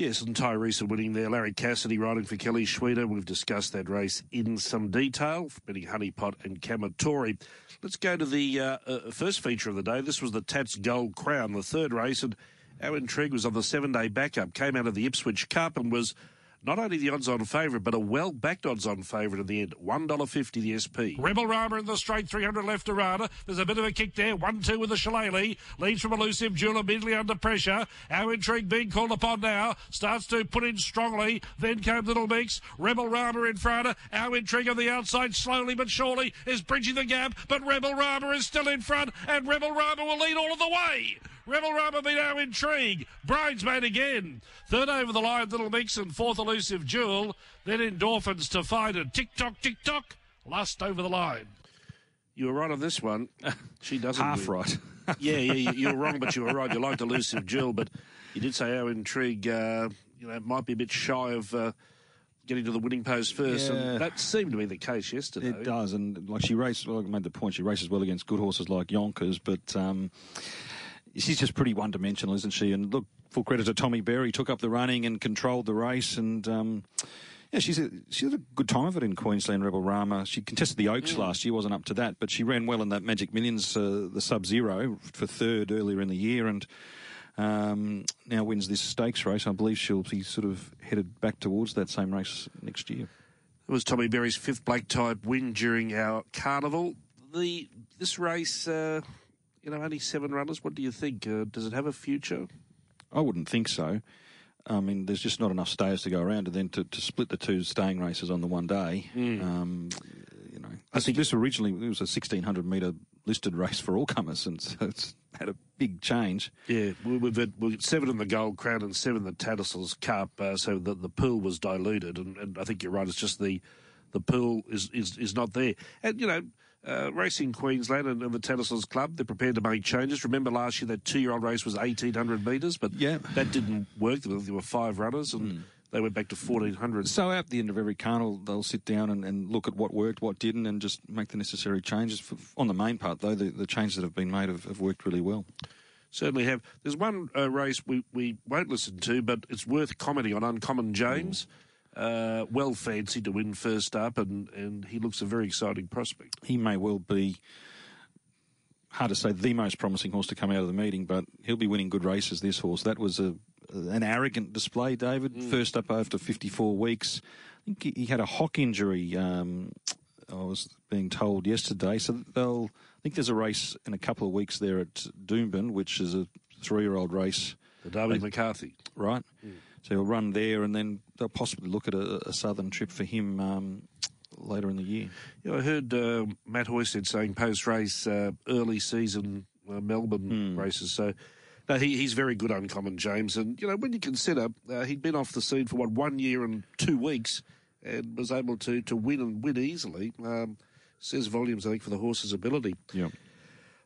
Speaker 1: Yes, and Tyrese winning there. Larry Cassidy riding for Kelly Schweida. We've discussed that race in some detail, betting Honeypot and Kamatori. Let's go to the uh, uh, first feature of the day. This was the Tats Gold Crown, the third race, and our intrigue was on the seven-day backup. Came out of the Ipswich Cup and was not only the odds on favourite, but a well backed odds on favourite in the end. $1.50 the SP.
Speaker 3: Rebel Rama in the straight, 300 left to run. There's a bit of a kick there. 1 2 with the Shillelagh. Leads from Elusive Jewel immediately under pressure. Our intrigue being called upon now. Starts to put in strongly. Then came Little Mix. Rebel Rama in front. Our intrigue on the outside, slowly but surely, is bridging the gap. But Rebel Rama is still in front, and Rebel Rama will lead all of the way. Rebel Rama beat our intrigue. Bridesmaid again. Third over the line, Little Mix, and fourth elusive Jewel. Then endorphins to find a tick tock, tick tock. Last over the line.
Speaker 1: You were right on this one. [LAUGHS] She doesn't.
Speaker 2: Half
Speaker 1: win.
Speaker 2: right. [LAUGHS]
Speaker 1: yeah, yeah, you were wrong, but you were right. You liked elusive Jewel, but you did say our intrigue, uh, you know, might be a bit shy of. Uh, getting to the winning post first,
Speaker 2: Yeah.
Speaker 1: and that seemed to be the case yesterday.
Speaker 2: It does, and like she raced, well, I made the point she races well against good horses like Yonkers, but um, she's just pretty one-dimensional, isn't she? And look, full credit to Tommy Berry, took up the running and controlled the race, and um, yeah, she's a, she had a good time of it in Queensland. Rebel Rama, she contested the Oaks last year, wasn't up to that, but she ran well in that Magic Millions, uh, the Sub-Zero for third earlier in the year, and. Um, now wins this stakes race. I believe she'll be sort of headed back towards that same race next year.
Speaker 1: It was Tommy Berry's fifth black type win during our carnival. The this race, uh, you know, only seven runners. What do you think? Uh, does it have a future?
Speaker 2: I wouldn't think so. I mean, there's just not enough stayers to go around, and then to, to split the two staying races on the one day. Um, you know, I think this originally it was a 1600 metre listed race for all comers, and so it's had a big change.
Speaker 1: Yeah, we- we've had, we've got seven in the Gold Crown and seven in the Tattersalls Cup, uh, so the, the pool was diluted, and, and I think you're right. It's just the the pool is is, is not there, and you know. Uh, Racing Queensland and, and the Tattersalls Club, they're prepared to make changes. Remember last year that two year old race was 1,800 metres, but
Speaker 2: Yeah.
Speaker 1: that didn't work. There were, there were five runners and they went back to 1,400.
Speaker 2: So at the end of every carnival, they'll sit down and, and look at what worked, what didn't, and just make the necessary changes. For, on the main part, though, the, the changes that have been made have, have worked really well.
Speaker 1: certainly have. There's one uh, race we, we won't listen to, but it's worth commenting on. Uncommon James, uh, well fancied to win first up, and, and he looks a very exciting prospect.
Speaker 2: He may well be hard to say the most promising horse to come out of the meeting, but he'll be winning good races. This horse that was a an arrogant display, David. First up after 54 weeks. I think he, had a hock injury. Um, I was being told yesterday. So they'll. I think there's a race in a couple of weeks there at Doomben, which is a three-year-old race,
Speaker 1: The Darby McCarthy.
Speaker 2: right? So he'll run there, and then they'll possibly look at a, a southern trip for him um, later in the year.
Speaker 1: Yeah, I heard uh, Matt Hoysted saying post race uh, early season uh, Melbourne races. So no, he, he's very good, Uncommon James. And you know when you consider uh, he'd been off the scene for what one year and two weeks, and was able to to win and win easily. Um, says volumes, I think, for the horse's ability.
Speaker 2: Yeah.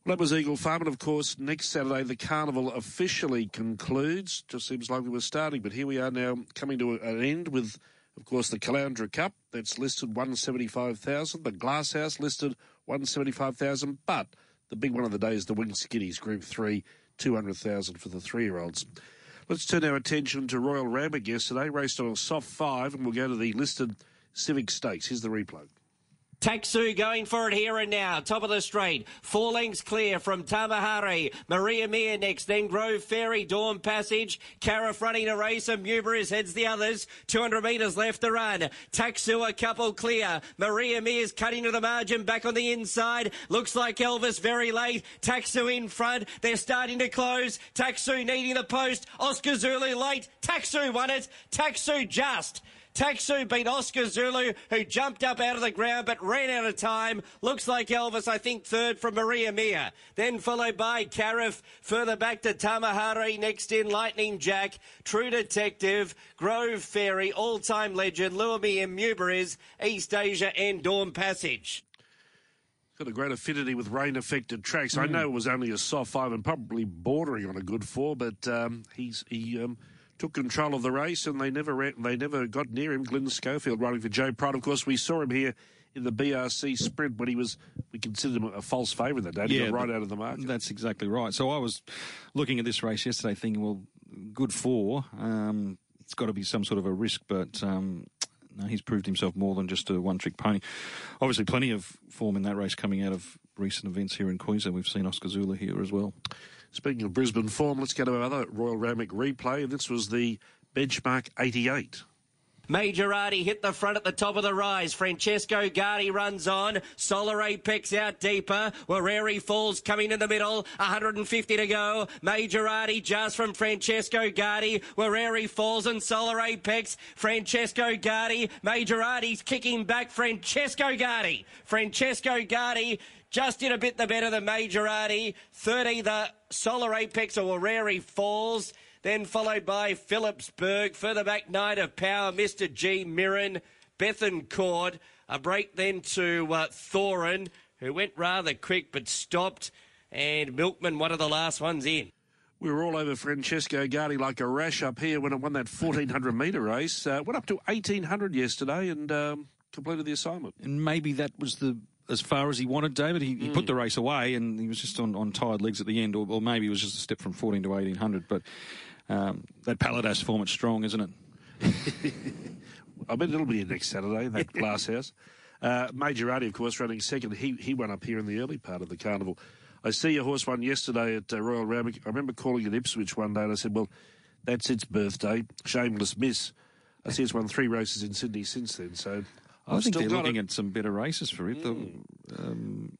Speaker 1: Well, that was Eagle Farm, and of course, next Saturday the carnival officially concludes. Just seems like we were starting, but here we are now coming to an end with, of course, the Caloundra Cup that's listed one seventy five thousand. The Glass House listed one seventy five thousand, but the big one of the day is the Winged Skitties Group Three, two hundred thousand for the three year olds. Let's turn our attention to Royal Randwick yesterday, raced on a soft five, and we'll go to the listed Civic Stakes. Here's the replay.
Speaker 9: Taxu going for it here and now. Top of the straight. Four lengths clear from Tamahari. Maria Mir next. Then Grove Ferry, Dawn Passage. Cariff running a race and Muberis heads the others. 200 metres left to run. Taxu a couple clear. Maria Mir's cutting to the margin back on the inside. Looks like Elvis very late. Taxu in front. They're starting to close. Taxu needing the post. Oscar Zulu late. Taxu won it. Taxu just. Taxu beat Oscar Zulu, who jumped up out of the ground but ran out of time. Looks like Elvis, I think, third from Maria Mia. Then followed by Cariff. Further back to Tamahari. Next in Lightning Jack. True Detective. Grove Ferry, All time legend. Luami and Muberis. East Asia and Dawn Passage.
Speaker 1: Got a great affinity with rain affected tracks. Mm. I know it was only a soft five and probably bordering on a good four, but um, he's he. Um, took control of the race, and they never ran, they never got near him. Glyn Schofield running for Joe Pride. Of course, we saw him here in the BRC sprint when he was we considered him a false favourite that day. He yeah, right out of the market.
Speaker 2: That's exactly right. So I was looking at this race yesterday, thinking, well, good four. Um, it's got to be some sort of a risk, but. Um, no, he's proved himself more than just a one-trick pony. Obviously, plenty of form in that race coming out of recent events here in Queensland. We've seen Oscar Zulu here as well.
Speaker 1: Speaking of Brisbane form, let's go to another Royal Randwick replay, and this was the benchmark 88.
Speaker 9: Majorati hit the front at the top of the rise. Francesco Guardi runs on. Solar Apex out deeper. Wareri Falls coming in the middle. 150 to go. Majorati just from Francesco Guardi. Wareri Falls and Solar Apex. Francesco Guardi. Majorati's kicking back. Francesco Guardi. Francesco Guardi just did a bit the better than Majorati. Third either Solar Apex or Wareri Falls. Then followed by Phillipsburg. Further back, Knight of Power, Mr. G. Mirren, Bethencourt. A break then to uh, Thorin, who went rather quick but stopped. And Milkman, one of the last ones in.
Speaker 1: We were all over Francesco Guardi like a rash up here when it won that 1400 metre race. Uh, went up to 1800 yesterday and um, completed the assignment.
Speaker 2: And maybe that was the as far as he wanted, David. He, he mm. put the race away and he was just on, on tired legs at the end, or, or maybe it was just a step from 14 to 1800. But um, that Paladas form, it's strong, isn't it? [LAUGHS]
Speaker 1: I bet it'll be next Saturday, that [LAUGHS] glass house. Uh, Majorati, of course, running second. He, he won up here in the early part of the carnival. I see your horse won yesterday at uh, Royal Randwick. I remember calling at Ipswich one day and I said, well, that's its birthday. Shameless miss. I see it's won three races in Sydney since then, so
Speaker 2: I think they're looking it. at some better races for it. Mm.
Speaker 1: Um,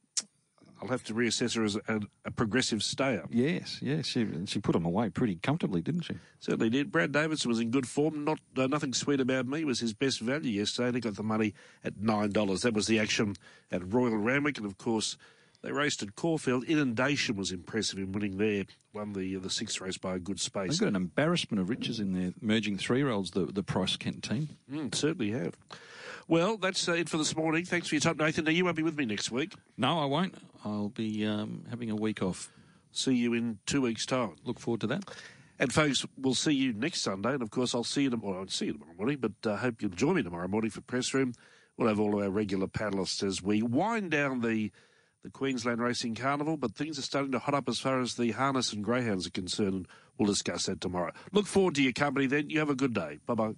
Speaker 1: I'll have to reassess her as a, a progressive stayer.
Speaker 2: Yes, yes. She, she put him away pretty comfortably, didn't she?
Speaker 1: Certainly did. Brad Davidson was in good form. Not uh, Nothing sweet about me was his best value yesterday. He got the money at $9. That was the action at Royal Randwick. And, of course, they raced at Caulfield. Inundation was impressive in winning there. Won the uh, the sixth race by a good space.
Speaker 2: They've got an embarrassment of riches in their merging three-year-olds, the, the Price Kent team.
Speaker 1: Mm, certainly have. Well, that's uh, it for this morning. Thanks for your time, Nathan. Now, you won't be with me next week.
Speaker 2: No, I won't. I'll be um, having a week off.
Speaker 1: See you in two weeks' time.
Speaker 2: Look forward to that.
Speaker 1: And folks, we'll see you next Sunday. And of course, I'll see you tomorrow. I'll see you tomorrow morning, but I uh, hope you'll join me tomorrow morning for press room. We'll have all of our regular panelists as we wind down the the Queensland Racing Carnival. But things are starting to hot up as far as the harness and greyhounds are concerned. And we'll discuss that tomorrow. Look forward to your company then. You have a good day. Bye bye.